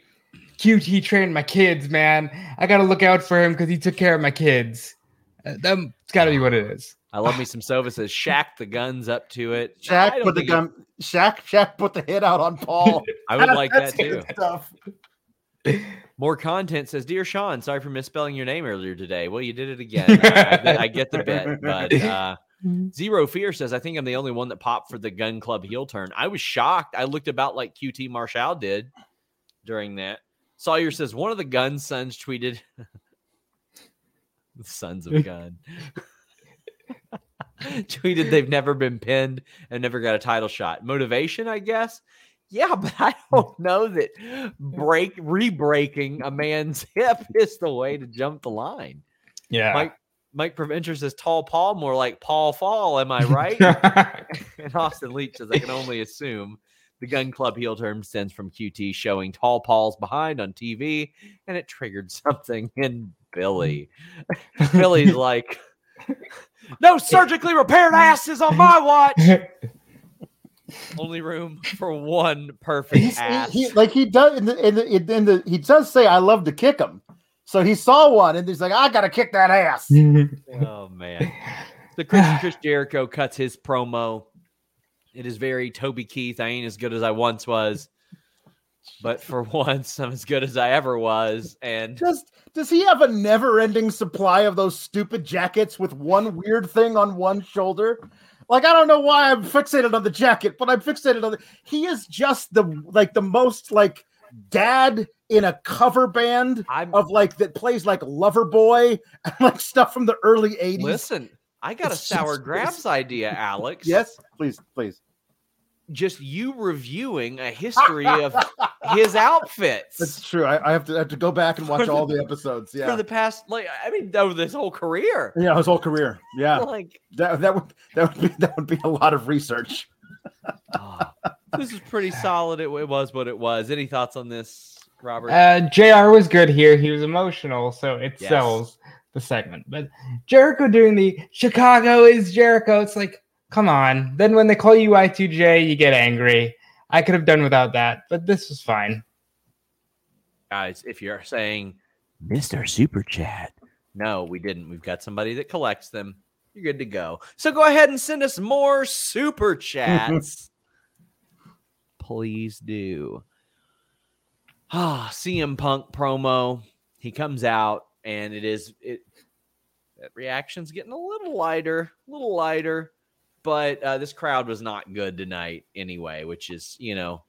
QT trained my kids, man. I gotta look out for him because he took care of my kids. Uh, that's gotta be what it is. I love me some Sova says Shaq the guns up to it. I Shaq put the think it- gun. Shaq, Shaq put the hit out on Paul. I would like that too. Good Stuff. More content says, "Dear Sean, sorry for misspelling your name earlier today. Well, you did it again. I, I- I get the bit, but uh, Zero Fear says, I think I'm the only one that popped for the Gun Club heel turn. I was shocked. I looked about like QT Marshall did during that. Sawyer says, one of the Gun sons tweeted, Sons of Gun. tweeted they've never been pinned and never got a title shot. Motivation, I guess. Yeah, but I hmm. don't know that break re-breaking a man's hip is the way to jump the line. Yeah. Mike Mike Preventure says tall Paul, more like Paul Fall. Am I right? and Austin Leach says I can only assume the gun club heel turn stems from QT showing tall Paul's behind on TV, and it triggered something in Billy. Billy's like, no surgically repaired asses on my watch. Only room for one perfect ass. he, he- like he does in the, in the in the he does say I love to kick him. So he saw one and he's like, I gotta kick that ass. Mm-hmm. Oh man. The Chris, Chris Jericho cuts his promo. It is very Toby Keith. I ain't as good as I once was, but for once, I'm as good as I ever was. And Just does he have a never-ending supply of those stupid jackets with one weird thing on one shoulder? Like I don't know why I'm fixated on the jacket, but I'm fixated on the he is just the like the most like dad in a cover band I'm of like that plays like Loverboy and like stuff from the early 80s. listen. I got It's a sour grabs idea, Alex. Yes, please, please. Just you reviewing a history of his outfits That's true. I, I have to I have to go back and watch For all the- the episodes. for Yeah. the past, like I mean, over this whole career. yeah, his whole career. Yeah. Like, That, that would that would be that would be a lot of research. oh, this is pretty solid. It, it was what it was. Any thoughts on this, Robert? Uh, Jr. was good here. He was emotional, so it Yes. sells the segment. But Jericho doing the Chicago is Jericho. It's like, come on. Then when they call you Y2J, you get angry. I could have done without that, but this was fine. Guys, if you're saying Mr. Super Chat, no, we didn't. We've got somebody that collects them. You're good to go. So go ahead and send us more super chats. Please do. Ah, CM Punk promo. He comes out and it is it that reaction's getting a little lighter, a little lighter. But uh, this crowd was not good tonight anyway, which is, you know,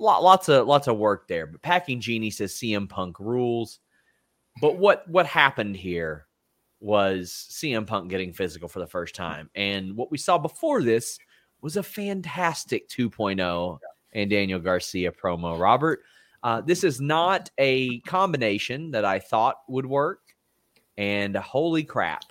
lot, lots of lots of work there. But Packing Genie says CM Punk rules. But what what happened here was CM Punk getting physical for the first time, and what we saw before this was a fantastic 2.0 and Daniel Garcia promo. Robert, uh, this is not a combination that I thought would work, and holy crap,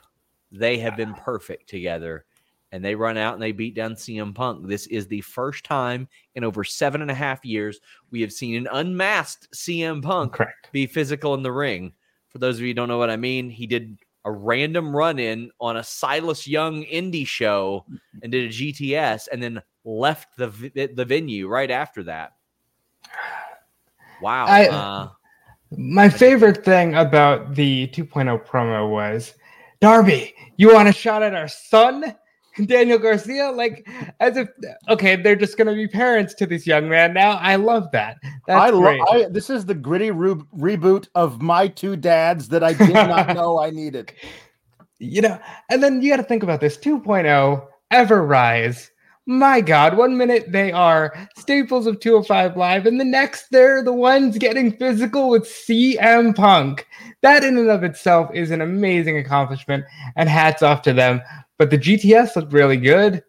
they have been perfect together. And they run out and they beat down CM Punk. This is the first time in over seven and a half years we have seen an unmasked CM Punk Correct. be physical in the ring. For those of you who don't know what I mean, he did a random run in on a Silas Young indie show and did a GTS and then left the the venue right after that. Wow. I- uh, My favorite thing about the 2.0 promo was Darby, you want a shot at our son? Daniel Garcia, like as if okay, they're just gonna be parents to this young man now. I love that. That's I, love this is the gritty re- reboot of my two dads that I did not know I needed. you know, and then you got to think about this 2.0 Ever-Rise. My God, one minute they are staples of 205 Live, and the next they're the ones getting physical with CM Punk. That, in and of itself, is an amazing accomplishment, and hats off to them. But the GTS looked really good.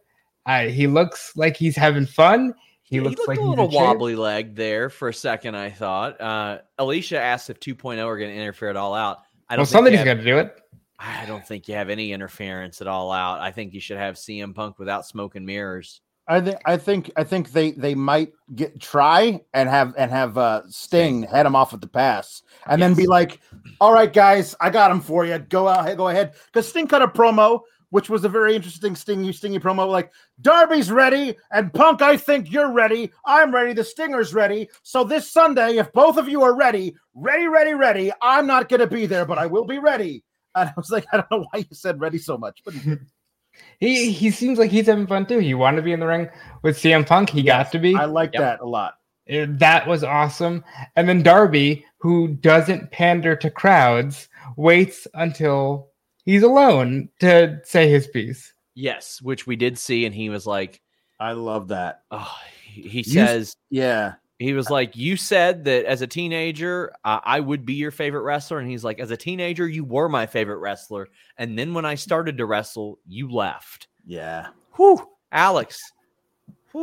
Uh, he looks like he's having fun. He he looks looked like a little in shape. wobbly leg there for a second, I thought. Uh, Alicia asked if 2.0 are going to interfere at all out. I don't Well, think somebody's going to do it. I don't think you have any interference at all out. I think you should have CM Punk without smoke and mirrors. I think I think I think they they might get try and have and have uh Sting head him off at the pass and then be like, "All right, guys, I got him for you. Go out, go ahead." Because Sting cut a promo, which was a very interesting Stingy Stingy promo. Like Darby's ready and Punk, I think you're ready. I'm ready. The Stinger's ready. So this Sunday, if both of you are ready, ready, ready, ready, I'm not gonna be there, but I will be ready. And I was like, I don't know why you said ready so much, but He he seems like he's having fun too. He wanted to be in the ring with CM Punk. He got to be. I like Yep. that a lot. Uh, that was awesome. And then Darby, who doesn't pander to crowds, waits until he's alone to say his piece. Yes, which we did see, and he was like, I love that. oh, he, he You- says, Yeah. he was like, you said that as a teenager, uh, I would be your favorite wrestler. And he's like, as a teenager, you were my favorite wrestler. And then when I started to wrestle, you left. Yeah. Whew, Alex.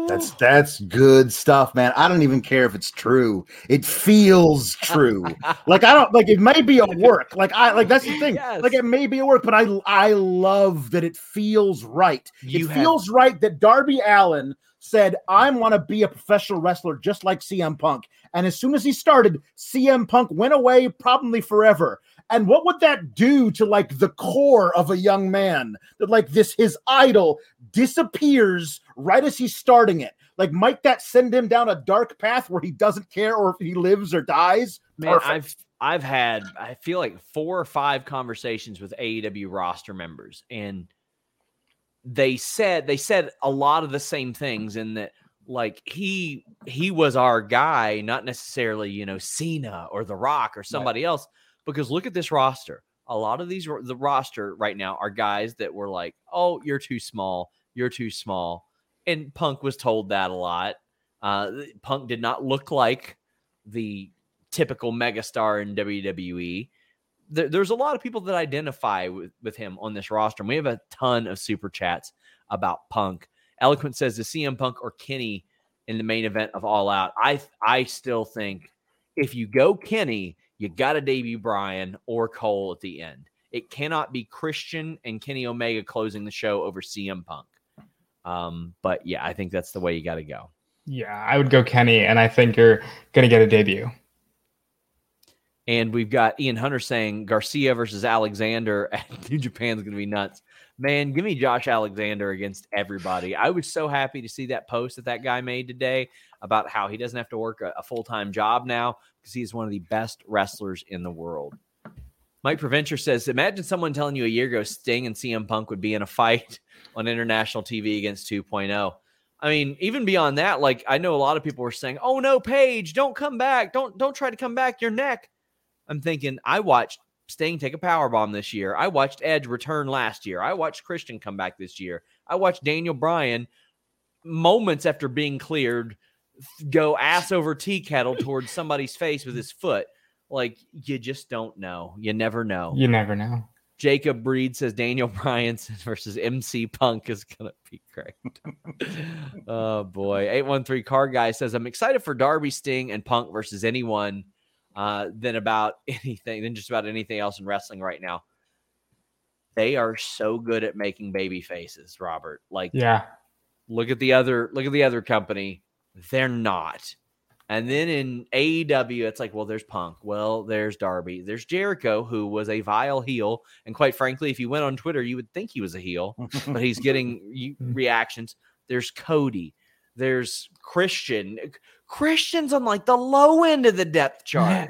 That's that's good stuff, man. I don't even care if it's true. It feels true. like I don't like it may be a work. Like I like that's the thing. Yes. Like it may be a work, but I I love that it feels right. You it have- feels right that Darby Allin said, I want to be a professional wrestler just like CM Punk. And as soon as he started, CM Punk went away probably forever. And what would that do to like the core of a young man that like this his idol disappears right as he's starting it? Like, might that send him down a dark path where he doesn't care or if he lives or dies? Man, Perfect. I've I've had I feel like four or five conversations with AEW roster members, and they said they said a lot of the same things in that like he he was our guy, not necessarily you know Cena or The Rock or somebody else. Because look at this roster. A lot of these the roster right now are guys that were like, "Oh, you're too small. You're too small," and Punk was told that a lot. Uh, Punk did not look like the typical megastar in WWE. There, there's a lot of people that identify with, with him on this roster. And we have a ton of super chats about Punk. Eloquent says the CM Punk or Kenny in the main event of All Out. I I still think if you go Kenny, you got to debut Bryan or Cole at the end. It cannot be Christian and Kenny Omega closing the show over CM Punk. Um, but yeah, I think that's the way you got to go. Yeah, I would go Kenny, and I think you're going to get a debut. And we've got Ian Hunter saying Garcia versus Alexander at New Japan's going to be nuts. Man, give me Josh Alexander against everybody. I was so happy to see that post that that guy made today about how he doesn't have to work a, a full time job now because he's one of the best wrestlers in the world. Mike Preventure says, Imagine someone telling you a year ago Sting and CM Punk would be in a fight on international TV against 2.0. I mean, even beyond that, like I know a lot of people were saying, "Oh no, Page, don't come back. Don't don't try to come back. Your neck." I'm thinking, I watched Sting take a power bomb this year. I watched Edge return last year. I watched Christian come back this year. I watched Daniel Bryan moments after being cleared go ass over tea kettle towards somebody's face with his foot. Like you just don't know. You never know. You never know. Jacob Breed says Daniel Bryan versus MC Punk is gonna be great. oh boy. 813 car guy says I'm excited for Darby Sting and Punk versus anyone uh, than about anything, than just about anything else in wrestling right now. They are so good at making baby faces, Robert. Like, yeah, look at the other, look at the other company. They're not. And then in AEW, it's like, well, there's Punk. Well, there's Darby. There's Jericho, who was a vile heel. And quite frankly, if you went on Twitter, you would think he was a heel, but he's getting reactions. There's Cody. There's Christian. Christian's on like the low end of the depth chart.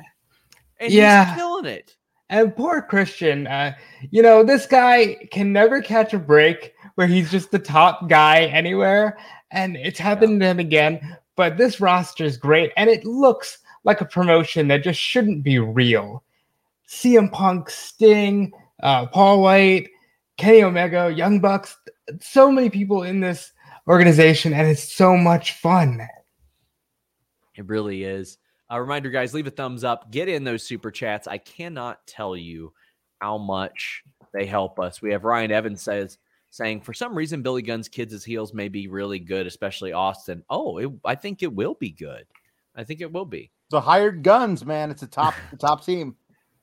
And yeah. he's killing it. And poor Christian, uh, you know, this guy can never catch a break where he's just the top guy anywhere. And it's happened yeah. to him again. But this roster is great. And it looks like a promotion that just shouldn't be real. CM Punk, Sting, uh, Paul White, Kenny Omega, Young Bucks, so many people in this organization. And it's so much fun. It really is. A reminder, guys, leave a thumbs up, get in those super chats. I cannot tell you how much they help us. We have Ryan Evans says saying for some reason Billy Gunn's kids' heels may be really good, especially Austin. Oh, it, I think it will be good. I think it will be. The hired guns, man. It's a top the top team.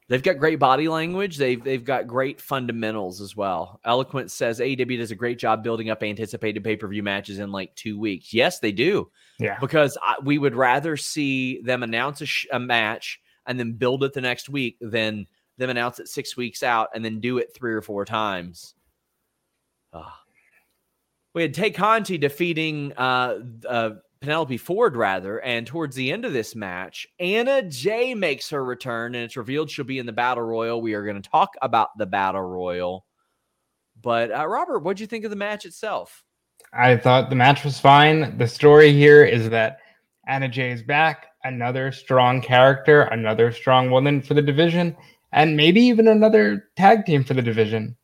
They've got great body language. They've they've got great fundamentals as well. Eloquent says AEW does a great job building up anticipated pay per view matches in like two weeks. Yes, they do. Yeah, because I, we would rather see them announce a, sh- a match and then build it the next week than them announce it six weeks out and then do it three or four times. We had Tay Conti defeating uh, uh, Penelope Ford, rather. And towards the end of this match, Anna Jay makes her return, and it's revealed she'll be in the Battle Royal. We are going to talk about the Battle Royal. But, uh, Robert, what do you think of the match itself? I thought the match was fine. The story here is that Anna Jay is back, another strong character, another strong woman for the division, and maybe even another tag team for the division.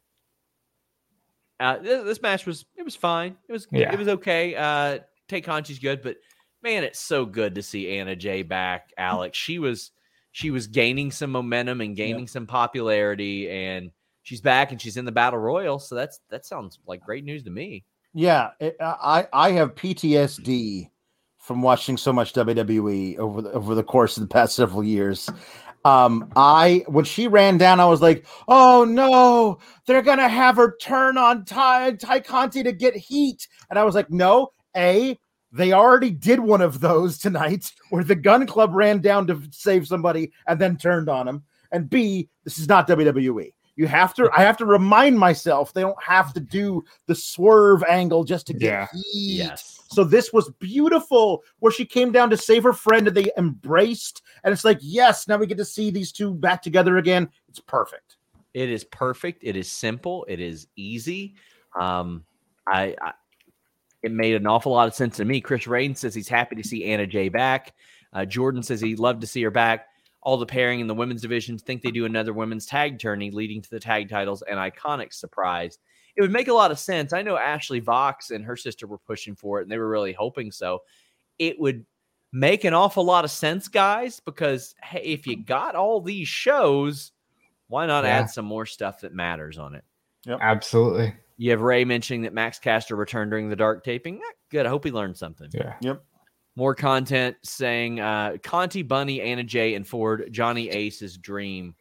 Uh, this, this, match was it was fine. It was yeah. it was okay. Uh, Tay Conti's good, but man, it's so good to see Anna Jay back, Alex. She was she was gaining some momentum and gaining yep. some popularity, and she's back and she's in the battle royal. So that's that sounds like great news to me. Yeah, it, I I have PTSD from watching so much WWE over the, over the course of the past several years. Um, I when she ran down, I was like, "Oh no, they're gonna have her turn on Ty Ty Conti to get heat," and I was like, "No, a, they already did one of those tonight where the gun club ran down to save somebody and then turned on him. And B, this is not WWE. You have to, I have to remind myself they don't have to do the swerve angle just to get yeah. heat. Yes. So this was beautiful where she came down to save her friend and they embraced. And it's like, yes, now we get to see these two back together again. It's perfect. It is perfect. It is simple. It is easy. Um, I, I it made an awful lot of sense to me. Chris Rain says he's happy to see Anna Jay back. Uh, Jordan says he'd love to see her back. All the pairing in the women's division think they do another women's tag tourney leading to the tag titles. and iconic surprise. It would make a lot of sense. I know Ashley Vox and her sister were pushing for it, and they were really hoping so. It would make an awful lot of sense, guys, because hey, if you got all these shows, why not Yeah. add some more stuff that matters on it? Absolutely. You have Ray mentioning that Max Caster returned during the dark taping. Good. I hope he learned something. Yeah. More content saying uh Conti, Bunny, Anna Jay, and Ford, Johnny Ace's dream.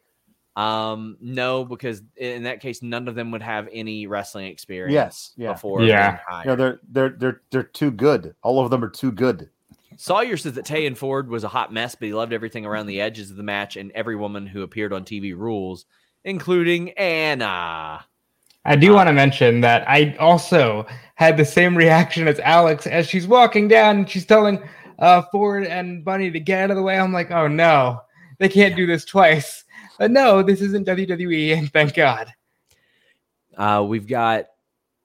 Um, no, because in that case, none of them would have any wrestling experience Yes. Yeah. before. Yeah. being hired. You know, they're they're they're they're too good. All of them are too good. Sawyer says that Tay and Ford was a hot mess, but he loved everything around the edges of the match and every woman who appeared on TV rules, including Anna. I do want to mention that I also had the same reaction as Alex as she's walking down and she's telling uh, Ford and Bunny to get out of the way. I'm like, oh no, they can't do this twice. But no, this isn't WWE, and thank God. Uh, we've got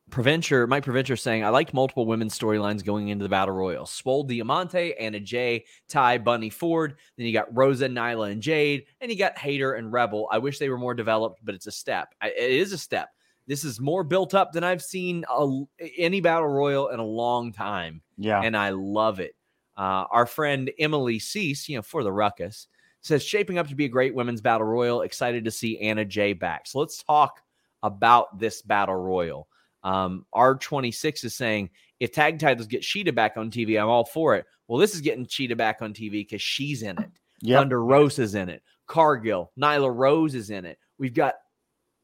Preventure, Mike Preventure saying, I liked multiple women's storylines going into the Battle Royal. Swole Diamante, Anna Jay, Ty, Bunny Ford. Then you got Rosa, Nyla, and Jade. And you got Hayter and Rebel. I wish they were more developed, but it's a step. I- It is a step. This is more built up than I've seen a, any Battle Royal in a long time. Yeah. and I love it. Uh, our friend Emily Cease, you know, for the ruckus, says shaping up to be a great women's battle royal. Excited to see Anna Jay back. So let's talk about this battle royal. Um, R26 is saying if tag titles get Shida back on TV, I'm all for it. Well, this is getting Shida back on TV because she's in it. Yep. Thunder Rosa is in it. Cargill, Nyla Rose is in it. We've got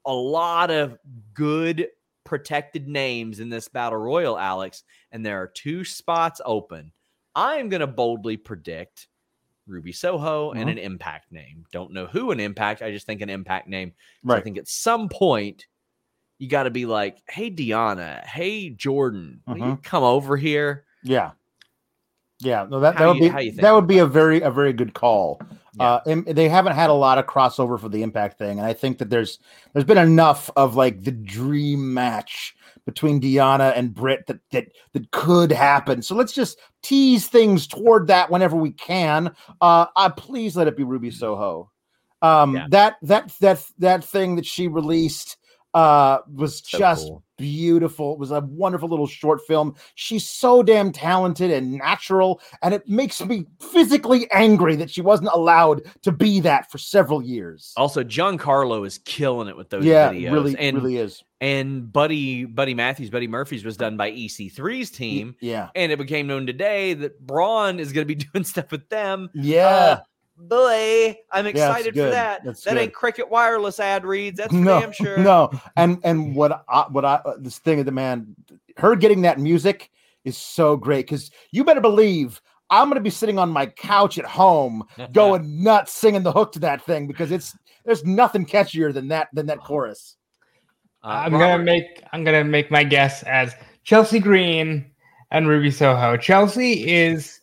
a lot of good protected names in this battle royal, Alex, and there are two spots open. I am going to boldly predict Ruby Soho and Mhm. an impact name. Don't know who an impact. I just think an impact name. So I think at some point you got to be like, "Hey, Deonna. Hey, Jordan. Will you Mhm. come over here?" Yeah. Yeah. No, that, that would you- be that would be a very a very good call. Yeah. Uh, and they haven't had a lot of crossover for the Impact thing, and I think that there's there's been enough of like the dream match between Deonna and Britt that that that could happen. So let's just tease things toward that whenever we can. Uh, uh please let it be Ruby Soho. Um, Yeah. that that that that thing that she released uh was So just cool. beautiful. It was a wonderful little short film. She's so damn talented and natural, and it makes me physically angry that she wasn't allowed to be that for several years. Also, John Carlo is killing it with those yeah, videos. really, and really is. and Buddy Buddy Matthews, Buddy Murphy's was done by EC3's team, Yeah, and it became known today that Braun is going to be doing stuff with them. yeah. Uh, boy, I'm Yeah, it's excited for that. That's that good. ain't Cricket Wireless ad reads. That's for no, damn sure. no. And and what I what I uh, this thing of the man, her getting that music is so great because you better believe. I'm gonna be sitting on my couch at home, going nuts, singing the hook to that thing because it's there's nothing catchier than that than that chorus. Uh, I'm Robert- gonna make I'm gonna make my guess as Chelsea Green and Ruby Soho. Chelsea is Could you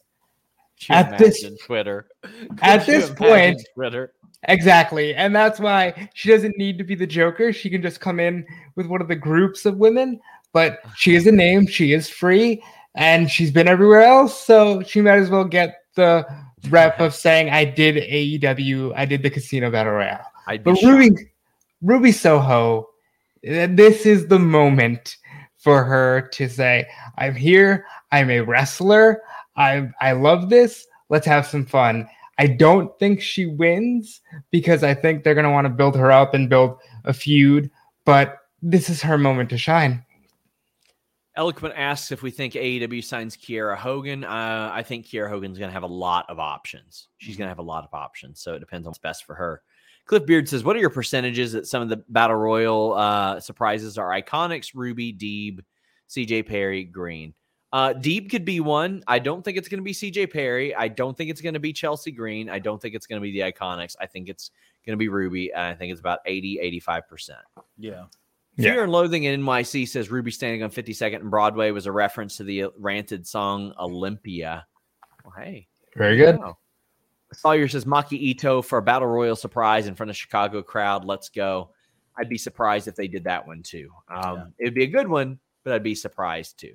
at this- Twitter. at Could you this point- Twitter. Exactly. And that's why she doesn't need to be the Joker. She can just come in with one of the groups of women, but she is a name, she is free, and she's been everywhere else. So she might as well get the rep of saying, I did AEW, I did the Casino Battle Royale. But. Ruby, Ruby Soho, this is the moment for her to say, I'm here, I'm a wrestler, I, I love this, let's have some fun. I don't think she wins because I think they're going to want to build her up and build a feud, but this is her moment to shine. Eloquent asks if we think AEW signs Kiera Hogan. Uh, I think Kiera Hogan's going to have a lot of options. She's going to have a lot of options, so it depends on what's best for her. Cliff Beard says, "What are your percentages that some of the Battle Royal uh, surprises are Iconics, Ruby, Deeb, CJ Perry, Green? Uh, Deeb could be one. I don't think it's going to be CJ Perry. I don't think it's going to be Chelsea Green. I don't think it's going to be the Iconics. I think it's going to be Ruby. And I think it's about 80, 85%. Yeah. Yeah. Fear and Loathing in NYC says Ruby standing on 52nd and Broadway was a reference to the Rancid song Olympia. Well, hey. Very good. Wow. Sawyer says Maki Ito for a battle royal surprise in front of Chicago crowd. Let's go. I'd be surprised if they did that one too. Um, It'd be a good one, but I'd be surprised too.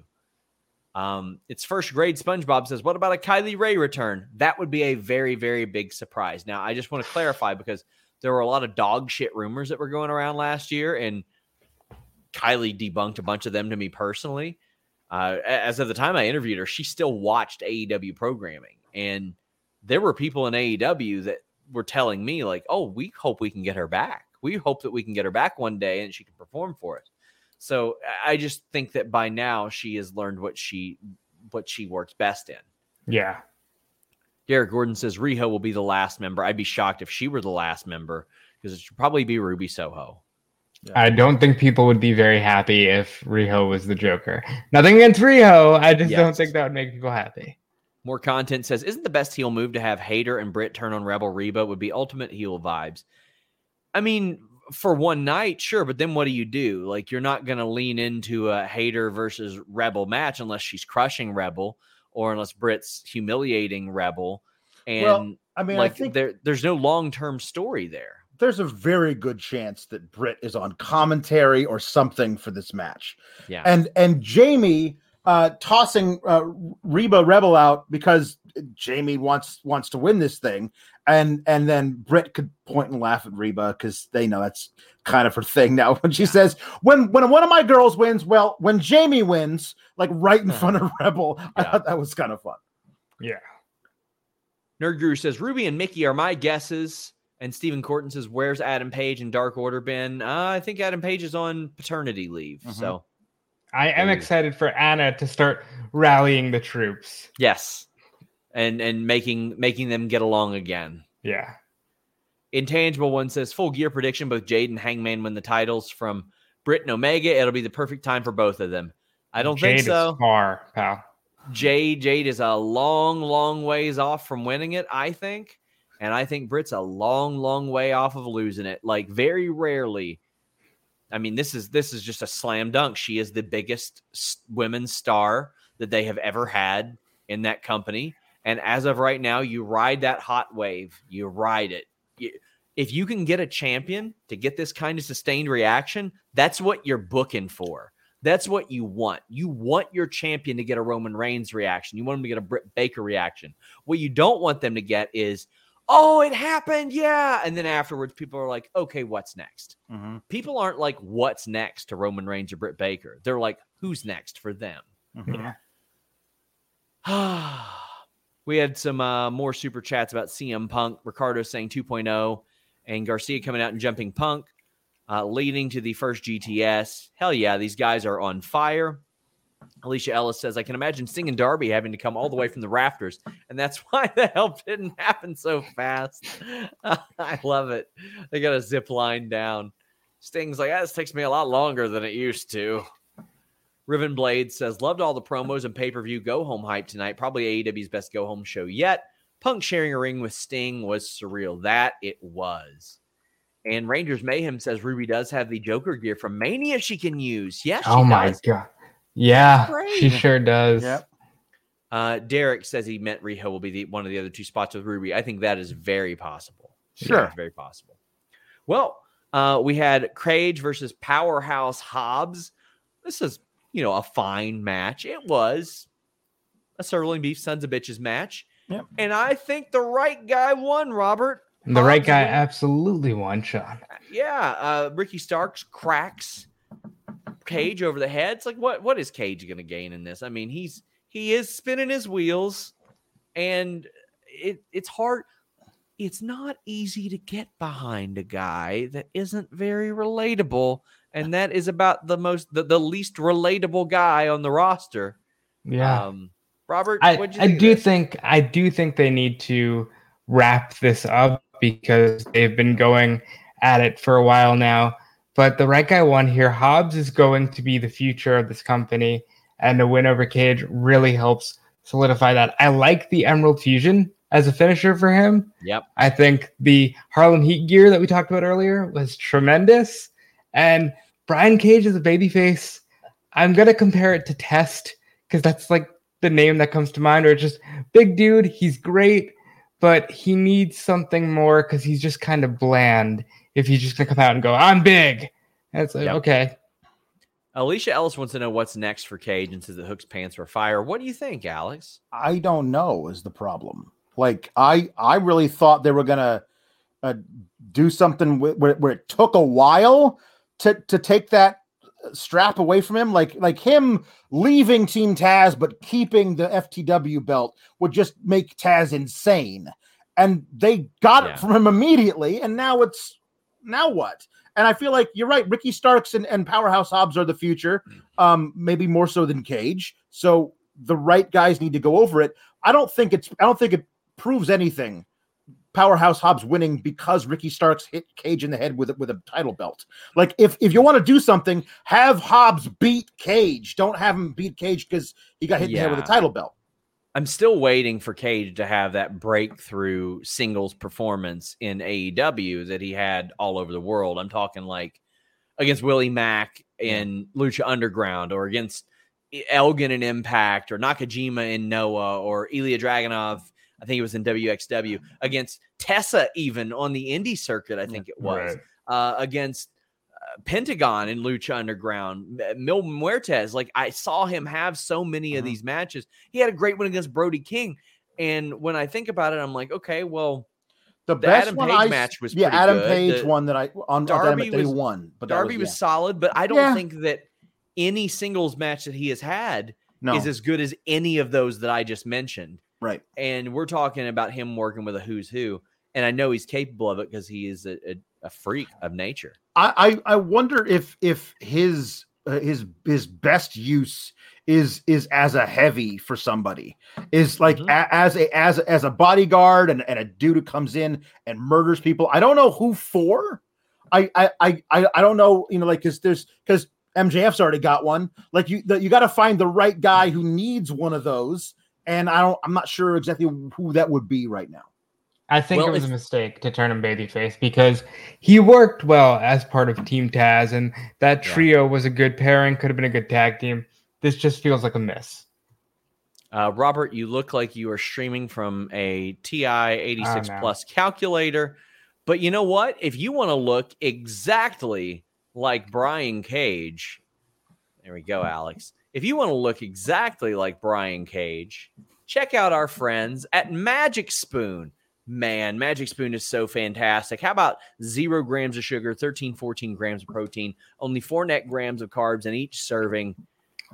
Um, it's first grade. SpongeBob says, "What about a Kylie Rae return? That would be a very, very big surprise." Now, I just want to clarify because there were a lot of dog shit rumors that were going around last year, and Kylie debunked a bunch of them to me personally. Uh, as of the time I interviewed her, she still watched AEW programming. And there were people in AEW that were telling me, like, oh, we hope we can get her back. We hope that we can get her back one day and she can perform for us. So I just think that by now she has learned what she what she works best in. Yeah. Derek Gordon says Riho will be the last member. I'd be shocked if she were the last member because it should probably be Ruby Soho. Yeah. I don't think people would be very happy if Riho was the Joker. Nothing against Riho. I just yes. don't think that would make people happy. More content says, isn't the best heel move to have Hayter and Britt turn on Rebel Reba would be ultimate heel vibes? I mean, for one night, sure, but then what do you do? Like, you're not going to lean into a Hayter versus Rebel match unless she's crushing Rebel or unless Britt's humiliating Rebel. And well, I mean, like, I think there, there's no long term story there there's a very good chance that Britt is on commentary or something for this match. Yeah. And and Jamie uh, tossing uh, Reba Rebel out because Jamie wants wants to win this thing, and and then Britt could point and laugh at Reba because they know that's kind of her thing now. When she says, "When when one of my girls wins, well, when Jamie wins, like right in front of Rebel," yeah. I thought that was kind of fun. Yeah. Nerd Guru says Ruby and Mickey are my guesses. And Stephen Corton says, "Where's Adam Page and Dark Order been?" Uh, I think Adam Page is on paternity leave. Mm-hmm. So I am excited for Anna to start rallying the troops. Yes, and and making making them get along again. Yeah. Intangible one says full gear prediction: both Jade and Hangman win the titles from Britt and Omega. It'll be the perfect time for both of them. I don't Jade think so. far, pal. Jade Jade is a long, long ways off from winning it. I think, and I think Britt's a long, long way off of losing it. Like very rarely I mean, this is this is just a slam dunk. She is the biggest women's star that they have ever had in that company. And as of right now, you ride that hot wave. You ride it. You, if you can get a champion to get this kind of sustained reaction, that's what you're booking for. That's what you want. You want your champion to get a Roman Reigns reaction. You want them to get a Britt Baker reaction. What you don't want them to get is, oh, it happened. Yeah. And then afterwards, people are like, okay, what's next? Mm-hmm. People aren't like, what's next to Roman Reigns or Britt Baker? They're like, who's next for them? Mm-hmm. we had some uh, more super chats about CM Punk, Ricardo saying 2.0, and Garcia coming out and jumping Punk, uh, leading to the first GTS. Hell yeah, these guys are on fire. Alicia Ellis says, I can imagine Sting and Darby having to come all the way from the rafters, and that's why the help didn't happen so fast. I love it. They got a zip line down. Sting's like, ah, this takes me a lot longer than it used to. Riven Blade says, loved all the promos and pay per view go home hype tonight. Probably AEW's best go home show yet. Punk sharing a ring with Sting was surreal. That it was. And Rangers Mayhem says Ruby does have the Joker gear from Mania she can use. Yes. oh my does. god. Yeah, she sure does. Yep. Uh, Derek says he meant Riho will be the, one of the other two spots with Ruby. I think that is very possible. Sure, very possible. Well, uh, we had Cage versus Powerhouse Hobbs. This is you know a fine match. It was a Sterling Beef Sons of Bitches match. Yep. And I think the right guy won, Robert. The Hobbs right guy won. absolutely won, Sean. Yeah. Uh, Ricky Starks cracks Cage over the head. It's like what what is Cage going to gain in this? I mean, he's he is spinning his wheels, and it it's hard. It's not easy to get behind a guy that isn't very relatable, and that is about the most the, the least relatable guy on the roster. Yeah, um, Robert, I, I do think I do think they need to wrap this up because they've been going at it for a while now. But the right guy won here. Hobbs is going to be the future of this company, and a win over Cage really helps solidify that. I like the Emerald Fusion as a finisher for him. Yep. I think the Harlem Heat gear that we talked about earlier was tremendous. And Brian Cage is a babyface. I'm gonna compare it to Test because that's like the name that comes to mind. Or just big dude. He's great, but he needs something more because he's just kind of bland if he's just gonna come out and go, "I'm big." That's like, yep. okay. Alicia Ellis wants to know what's next for Cage and says that Hook's pants are fire. What do you think, Alex? I don't know. Is the problem? Like I, I really thought they were gonna uh, do something where, where it took a while to to take that strap away from him, like like him leaving Team Taz but keeping the FTW belt would just make Taz insane. And they got Yeah. it from him immediately, and now it's now what? And I feel like you're right. Ricky Starks and, and Powerhouse Hobbs are the future, um, maybe more so than Cage. So the right guys need to go over it. I don't think it's I don't think it proves anything. Powerhouse Hobbs winning because Ricky Starks hit Cage in the head with a- with a title belt. Like if if you want to do something, have Hobbs beat Cage. Don't have him beat Cage because he got hit in the head with a title belt. I'm still waiting for Cage to have that breakthrough singles performance in AEW that he had all over the world. I'm talking like against Willie Mack in Lucha Underground or against Elgin in Impact or Nakajima in Noah or Ilya Dragunov. I think it was in WXW against Tessa, even on the indie circuit. I think it was Right. uh, against Pentagon in Lucha Underground, M- Mil Muertes. Like I saw him have so many of Mhm. these matches. He had a great one against Brody King. And when I think about it, I'm like, okay, well, The, The best Adam one Page I, match was yeah, Adam good. Page The- one that I on Darby was- won, but Darby was, yeah. solid, but I don't Yeah. think that any singles match that he has had no is as good as any of those that I just mentioned. right. And we're talking about him working with a who's who. And I know he's capable of it because he is a, a, a freak of nature. I, I I wonder if if his uh, his his best use is is as a heavy for somebody is like Mhm. a, as a as a- as a bodyguard and, and a dude who comes in and murders people. I don't know who for. I I I I, I don't know. You know, like because there's because MJF's already got one. Like you the, you got to find the right guy who needs one of those. And I don't. I'm not sure exactly who that would be right now. I think Well, it was if- a mistake to turn him babyface because he worked well as part of Team Taz, and that Yeah. trio was a good pairing. Could have been a good tag team. This just feels like a miss. Uh, Robert, you look like you are streaming from a TI 86 no. plus calculator. But you know what? If you want to look exactly like Brian Cage, there we go, Alex. If you want to look exactly like Brian Cage, check out our friends at Magic Spoon. Man, Magic Spoon is so fantastic. How about zero grams of sugar, 13, 14 grams of protein, only four net grams of carbs in each serving?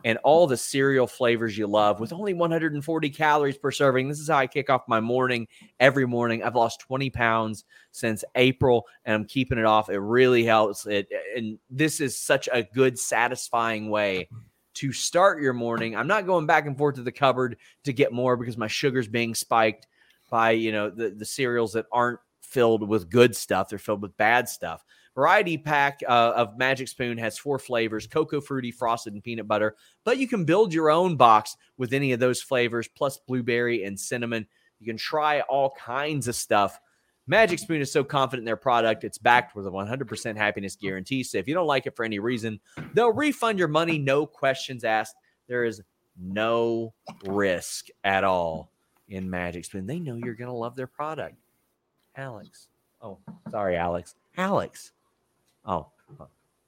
and all the cereal flavors you love with only 140 calories per serving. This is how I kick off my morning every morning. I've lost 20 pounds since April and I'm keeping it off. It really helps. It and this is such a good, satisfying way to start your morning. I'm not going back and forth to the cupboard to get more because my sugar's being spiked by you know the, the cereals that aren't filled with good stuff. They're filled with bad stuff. Variety pack uh, of Magic Spoon has four flavors cocoa, fruity, frosted, and peanut butter. But you can build your own box with any of those flavors, plus blueberry and cinnamon. You can try all kinds of stuff. Magic Spoon is so confident in their product, it's backed with a 100% happiness guarantee. So if you don't like it for any reason, they'll refund your money, no questions asked. There is no risk at all in Magic Spoon. They know you're going to love their product. Alex. Oh, sorry, Alex. Alex. Oh,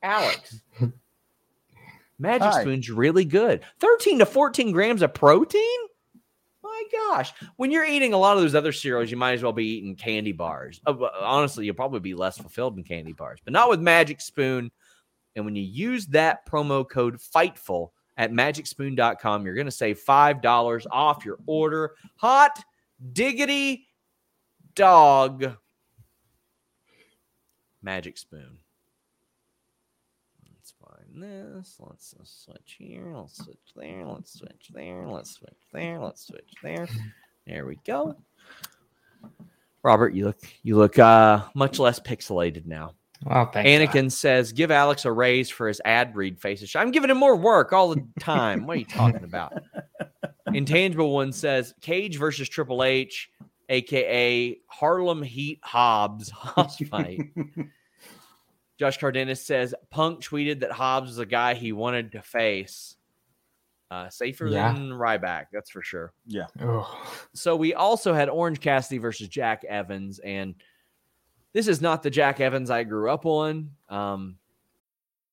Alex. Magic Hi. Spoon's really good. 13 to 14 grams of protein? My gosh. When you're eating a lot of those other cereals, you might as well be eating candy bars. Uh, honestly, you'll probably be less fulfilled in candy bars, but not with Magic Spoon. And when you use that promo code FIGHTFUL at magicspoon.com, you're going to save $5 off your order. Hot diggity dog. Magic Spoon. Let's find this. Let's, let's switch here. Let's switch there. Let's switch there. Let's switch there. Let's switch there. There we go. Robert, you look you look uh much less pixelated now. Well, thanks. Anakin says, "Give Alex a raise for his ad read faces." I'm giving him more work all the time. what are you talking about? Intangible one says, "Cage versus Triple H, aka Harlem Heat Hobbs Hobbs fight." Josh Cardenas says, "Punk tweeted that Hobbs was a guy he wanted to face. Uh, safer Yeah. than Ryback, that's for sure." Ugh. So we also had Orange Cassidy versus Jack Evans, and this is not the Jack Evans I grew up on. Um,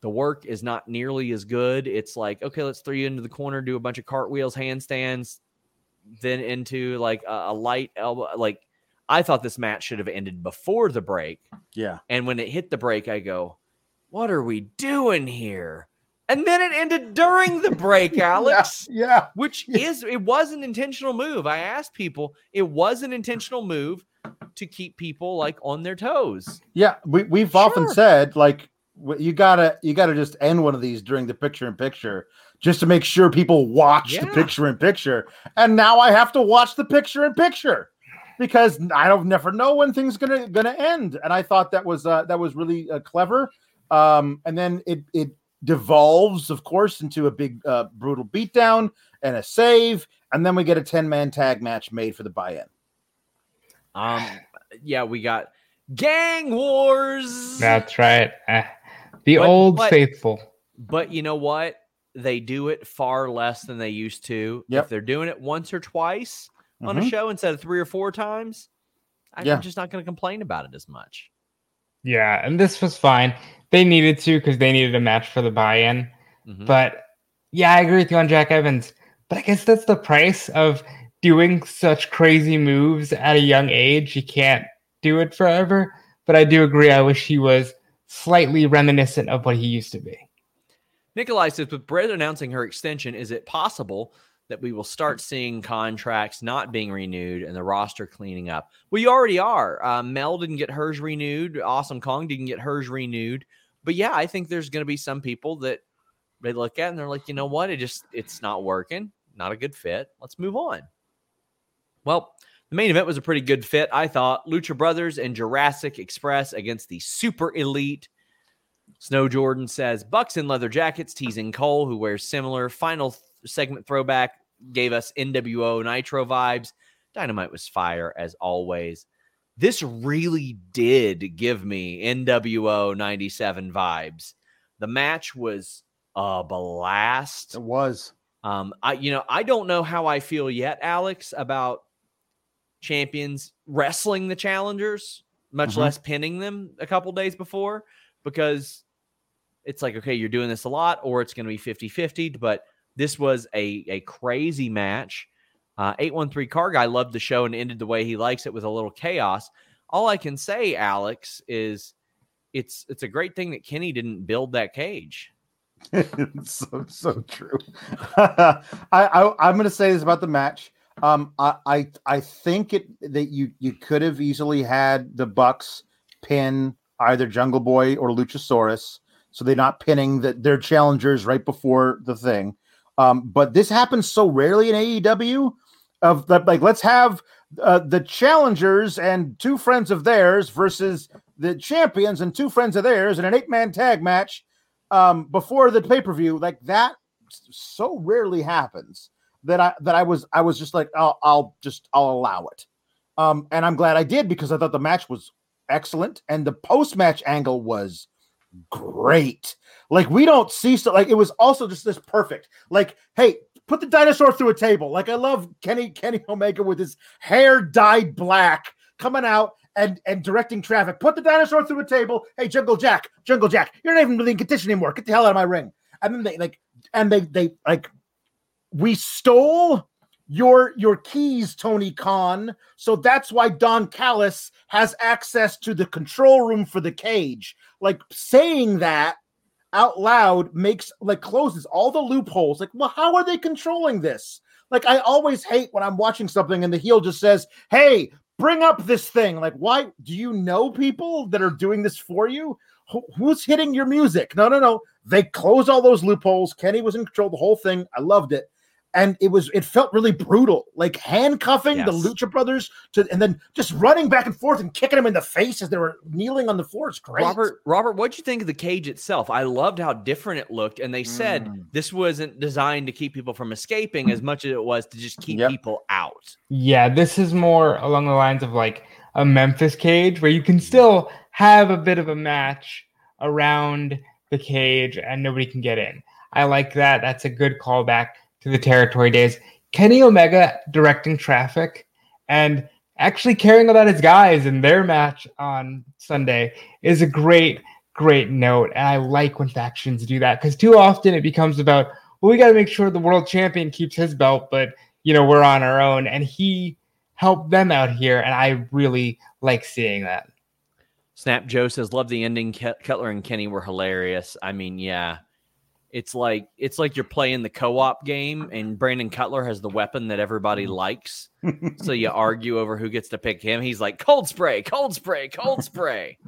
The work is not nearly as good. It's like, okay, let's throw you into the corner, do a bunch of cartwheels, handstands, then into like a, a light elbow. Like, I thought this match should have ended before the break. Yeah. And when it hit the break, I go, what are we doing here? And then it ended during the break, Alex. Yeah. Which is it was an intentional move. I asked people, it was an intentional move to keep people like on their toes. Yeah. We, we've often said, like, you gotta you gotta just end one of these during the picture in picture just to make sure people watch the picture in picture. And now i have to watch the picture in picture because i don't never know when things gonna gonna end. And i thought that was uh that was really uh, clever. Um and then it it devolves of course into a big uh brutal beatdown and a save. And then we get a 10 man tag match made for the buy-in. Um yeah, we got gang wars. That's right. Eh, the But- old but- faithful. But you know what? They do it far less than they used to. Yep. If they're doing it once or twice on a Mhm. show instead of three or four times, I'm Yeah. just not going to complain about it as much. Yeah, and this was fine. They needed to because they needed a match for the buy-in. Mhm. But yeah, I agree with you on Jack Evans. But I guess that's the price of doing such crazy moves at a young age. You can't do it forever. But I do agree. I wish he was slightly reminiscent of what he used to be. Nikolai says, with Britt announcing her extension, is it possible that we will start seeing contracts not being renewed and the roster cleaning up? We already are. Uh, Mel didn't get hers renewed. Awesome Kong didn't get hers renewed. But yeah, I think there's going to be some people that they look at and they're like, you know what? It just, it's not working. Not a good fit. Let's move on. Well, the main event was a pretty good fit, I thought. Lucha Brothers and Jurassic Express against the Super Elite. Snow Jordan says Bucks in leather jackets teasing Cole, who wears similar. Final th- segment throwback gave us NWO Nitro vibes. Dynamite was fire as always. This really did give me NWO 97 vibes. The match was a blast. it was Um, I you know I don't know how I feel yet, Alex, about champions wrestling the challengers, much Mhm. less pinning them a couple days before, because it's like okay, you're doing this a lot, or it's going to be 50-50. But this was a a crazy match. Uh, 813 Car Guy loved the show and ended the way he likes it with a little chaos. All I can say, Alex, is it's it's a great thing that Kenny didn't build that cage. so so true. I, I I'm going to say this about the match. Um, I I I think it that you you could have easily had the Bucks pin either Jungle Boy or Luchasaurus, so they're not pinning the, their challengers right before the thing. Um, but this happens so rarely in AEW. Of like, let's have uh, the challengers and two friends of theirs versus the champions and two friends of theirs in an eight man tag match um before the pay-per-view like that so rarely happens that i that i was i was just like i'll, I'll just i'll allow it um and i'm glad i did because i thought the match was excellent and the post-match angle was great like we don't see so like it was also just this perfect like hey put the dinosaur through a table like i love kenny kenny omega with his hair dyed black coming out and and directing traffic. Put the dinosaur through a table. Hey, Jungle Jack, Jungle Jack, you're not even really in condition anymore. Get the hell out of my ring. And then they like, and they they like, we stole your your keys, Tony Khan. So that's why Don Callis has access to the control room for the cage. Like saying that out loud makes like closes all the loopholes. Like, well, how are they controlling this? Like, I always hate when I'm watching something and the heel just says, "Hey, bring up this thing." Like, why do you know people that are doing this for you? Who- who's hitting your music? No, no, no. They close all those loopholes. Kenny was in control the whole thing. I loved it. And it was it felt really brutal, like handcuffing the Lucha Brothers to, and then just running back and forth and kicking them in the face as they were kneeling on the floor. It's great. Robert, Robert, what'd you think of the cage itself? I loved how different it looked, and they said Mm. this wasn't designed to keep people from escaping as much as it was to just keep Yep. people out. Yeah, this is more along the lines of like a Memphis cage where you can still have a bit of a match around the cage and nobody can get in. I like that. That's a good callback to the territory days. Kenny Omega directing traffic and actually caring about his guys in their match on Sunday is a great, great note. And I like when factions do that because too often it becomes about, well, we got to make sure the world champion keeps his belt, but you know, we're on our own. And he helped them out here. And I really like seeing that. Snap Joe says, "Love the ending. Cutler and Kenny were hilarious. I mean, yeah, it's like it's like you're playing the co-op game, and Brandon Cutler has the weapon that everybody mm. likes. so you argue over who gets to pick him. He's like, cold spray, cold spray, cold spray.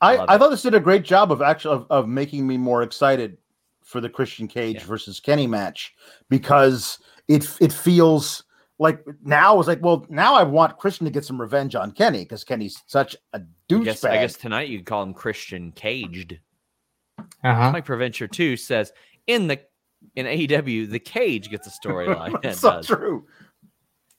I, Love I thought this did a great job of actually of, of making me more excited for the Christian Cage Yeah. versus Kenny match because it it feels like now it's like well now I want Christian to get some revenge on Kenny because Kenny's such a douchebag. guess, I guess tonight you could call him Christian Caged. Uh huh. Mike Preventure too says in the in AEW the cage gets a storyline. That's so does. true.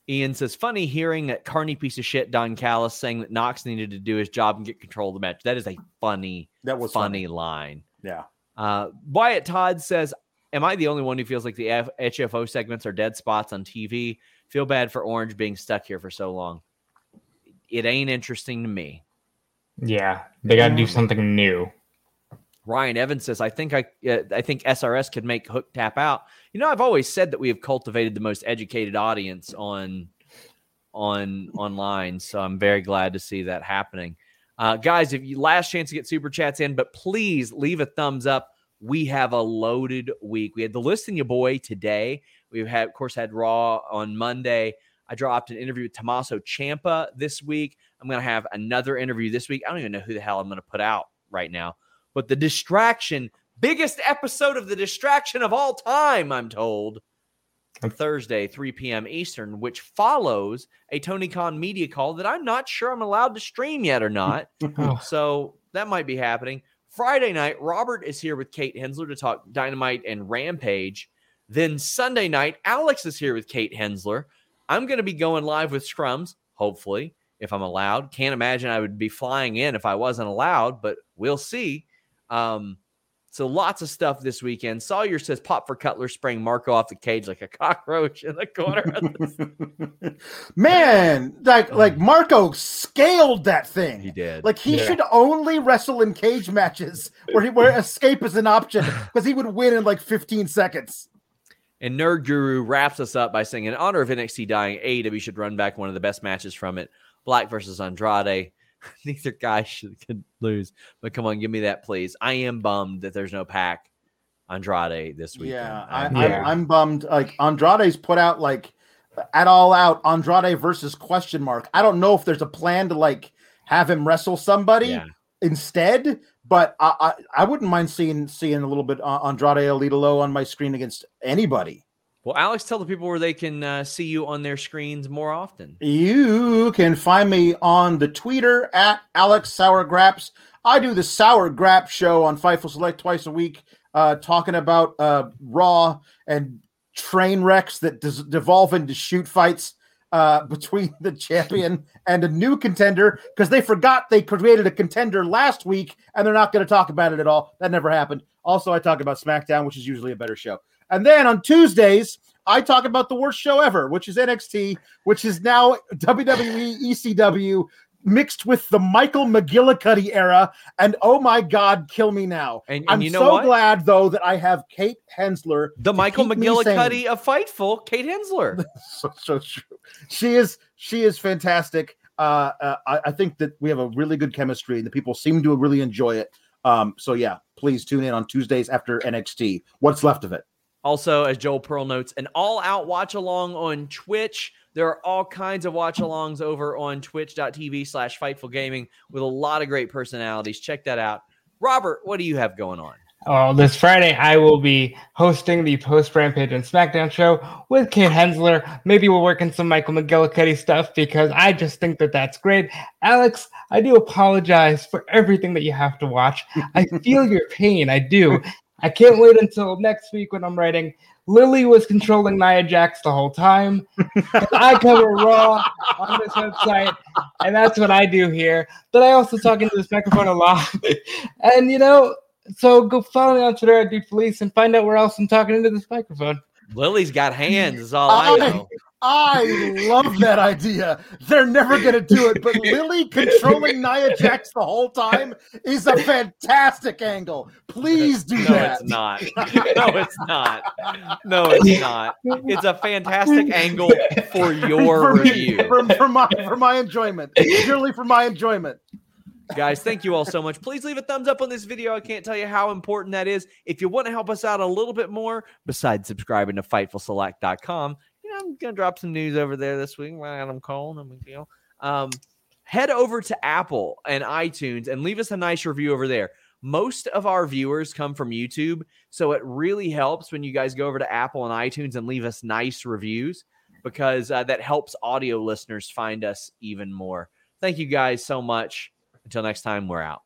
Ian says, funny hearing that Carney piece of shit Don Callis saying that Knox needed to do his job and get control of the match. That is a funny, That was funny line. Yeah. Uh, Wyatt Todd says, Am I the only one who feels like the F- HFO segments are dead spots on TV? Feel bad for Orange being stuck here for so long. It ain't interesting to me. Yeah. They got to do something new. Ryan Evans says, "I think I, uh, I think SRS could make Hook tap out." You know, I've always said that we have cultivated the most educated audience on, on online. So I'm very glad to see that happening, uh, guys. If you last chance to get super chats in, but please leave a thumbs up. We have a loaded week. We had the listing you boy today. We've had, of course, had Raw on Monday. I dropped an interview with Tommaso Ciampa this week. I'm going to have another interview this week. I don't even know who the hell I'm going to put out right now but the distraction, biggest episode of the distraction of all time, I'm told, on Thursday, 3 p.m. Eastern, which follows a Tony Khan media call that I'm not sure I'm allowed to stream yet or not. Oh, so that might be happening. Friday night, Robert is here with Kate Hensler to talk Dynamite and Rampage. Then Sunday night, Alex is here with Kate Hensler. I'm going to be going live with Scrums, hopefully, if I'm allowed. Can't imagine I would be flying in if I wasn't allowed, but we'll see. Um, so lots of stuff this weekend. Sawyer says pop for Cutler spraying Marco off the cage like a cockroach in the corner. of the- Man, like like Marco scaled that thing. he did. Like he Yeah. should only wrestle in cage matches where he, where escape is an option because he would win in like 15 seconds. And Nerd Guru wraps us up by saying, in honor of NXT dying, AEW should run back one of the best matches from it Black versus Andrade. Neither guy should could lose. But come on, give me that, please. I am bummed that there's no pack Andrade this weekend. Yeah, I, I'm- Yeah. I'm, I'm bummed. Like Andrade's put out like at all out Andrade versus question mark. I don't know if there's a plan to like have him wrestle somebody yeah. instead, but I, I I wouldn't mind seeing seeing a little bit uh, Andrade El Idolo low on my screen against anybody. Well, Alex, tell the people where they can uh, see you on their screens more often. You can find me on the Twitter at Alex Sour Graps. I do the Sour Grap show on Fightful Select twice a week, uh, talking about uh, Raw and train wrecks that des- devolve into shoot fights uh, between the champion and a new contender because they forgot they created a contender last week and they're not going to talk about it at all. That never happened. Also, I talk about SmackDown, which is usually a better show. And then on Tuesdays, I talk about the worst show ever, which is NXT, which is now WWE ECW mixed with the Michael McGillicutty era. And oh my God, kill me now. And, and I'm you know so what? glad though that I have Kate Hensler. the Michael McGillicutty of Fightful, Kate Hensler. so, so true. She is she is fantastic. Uh, uh, I, I think that we have a really good chemistry, and the people seem to really enjoy it. Um, so yeah, please tune in on Tuesdays after NXT. What's left of it? Also, as Joel Pearl notes, an all out watch along on Twitch. There are all kinds of watch alongs over on twitch.tv slash fightful gaming with a lot of great personalities. Check that out. Robert, what do you have going on? Well, this Friday, I will be hosting the post Rampage and SmackDown show with Kate Hensler. Maybe we'll work in some Michael McGillicutty stuff because I just think that that's great. Alex, I do apologize for everything that you have to watch. I feel your pain. I do. I can't wait until next week when I'm writing. Lily was controlling Nia Jax the whole time. I cover Raw on this website, and that's what I do here. But I also talk into this microphone a lot. and you know, so go follow me on Twitter at Dude Felice and find out where else I'm talking into this microphone. Lily's got hands, is all I, I know. I love that idea. They're never going to do it, but Lily controlling Nia Jax the whole time is a fantastic angle. Please do no, that. it's not. No, it's not. No, it's not. It's a fantastic angle for your for review. Me, for, for my for my enjoyment. Purely for my enjoyment. Guys, thank you all so much. Please leave a thumbs up on this video. I can't tell you how important that is. If you want to help us out a little bit more, besides subscribing to FightfulSelect.com, you know, I'm to drop some news over there this week. Adam Cole, no big deal. Um, head over to Apple and iTunes and leave us a nice review over there. Most of our viewers come from YouTube, so it really helps when you guys go over to Apple and iTunes and leave us nice reviews because uh, that helps audio listeners find us even more. Thank you guys so much. Until next time, we're out.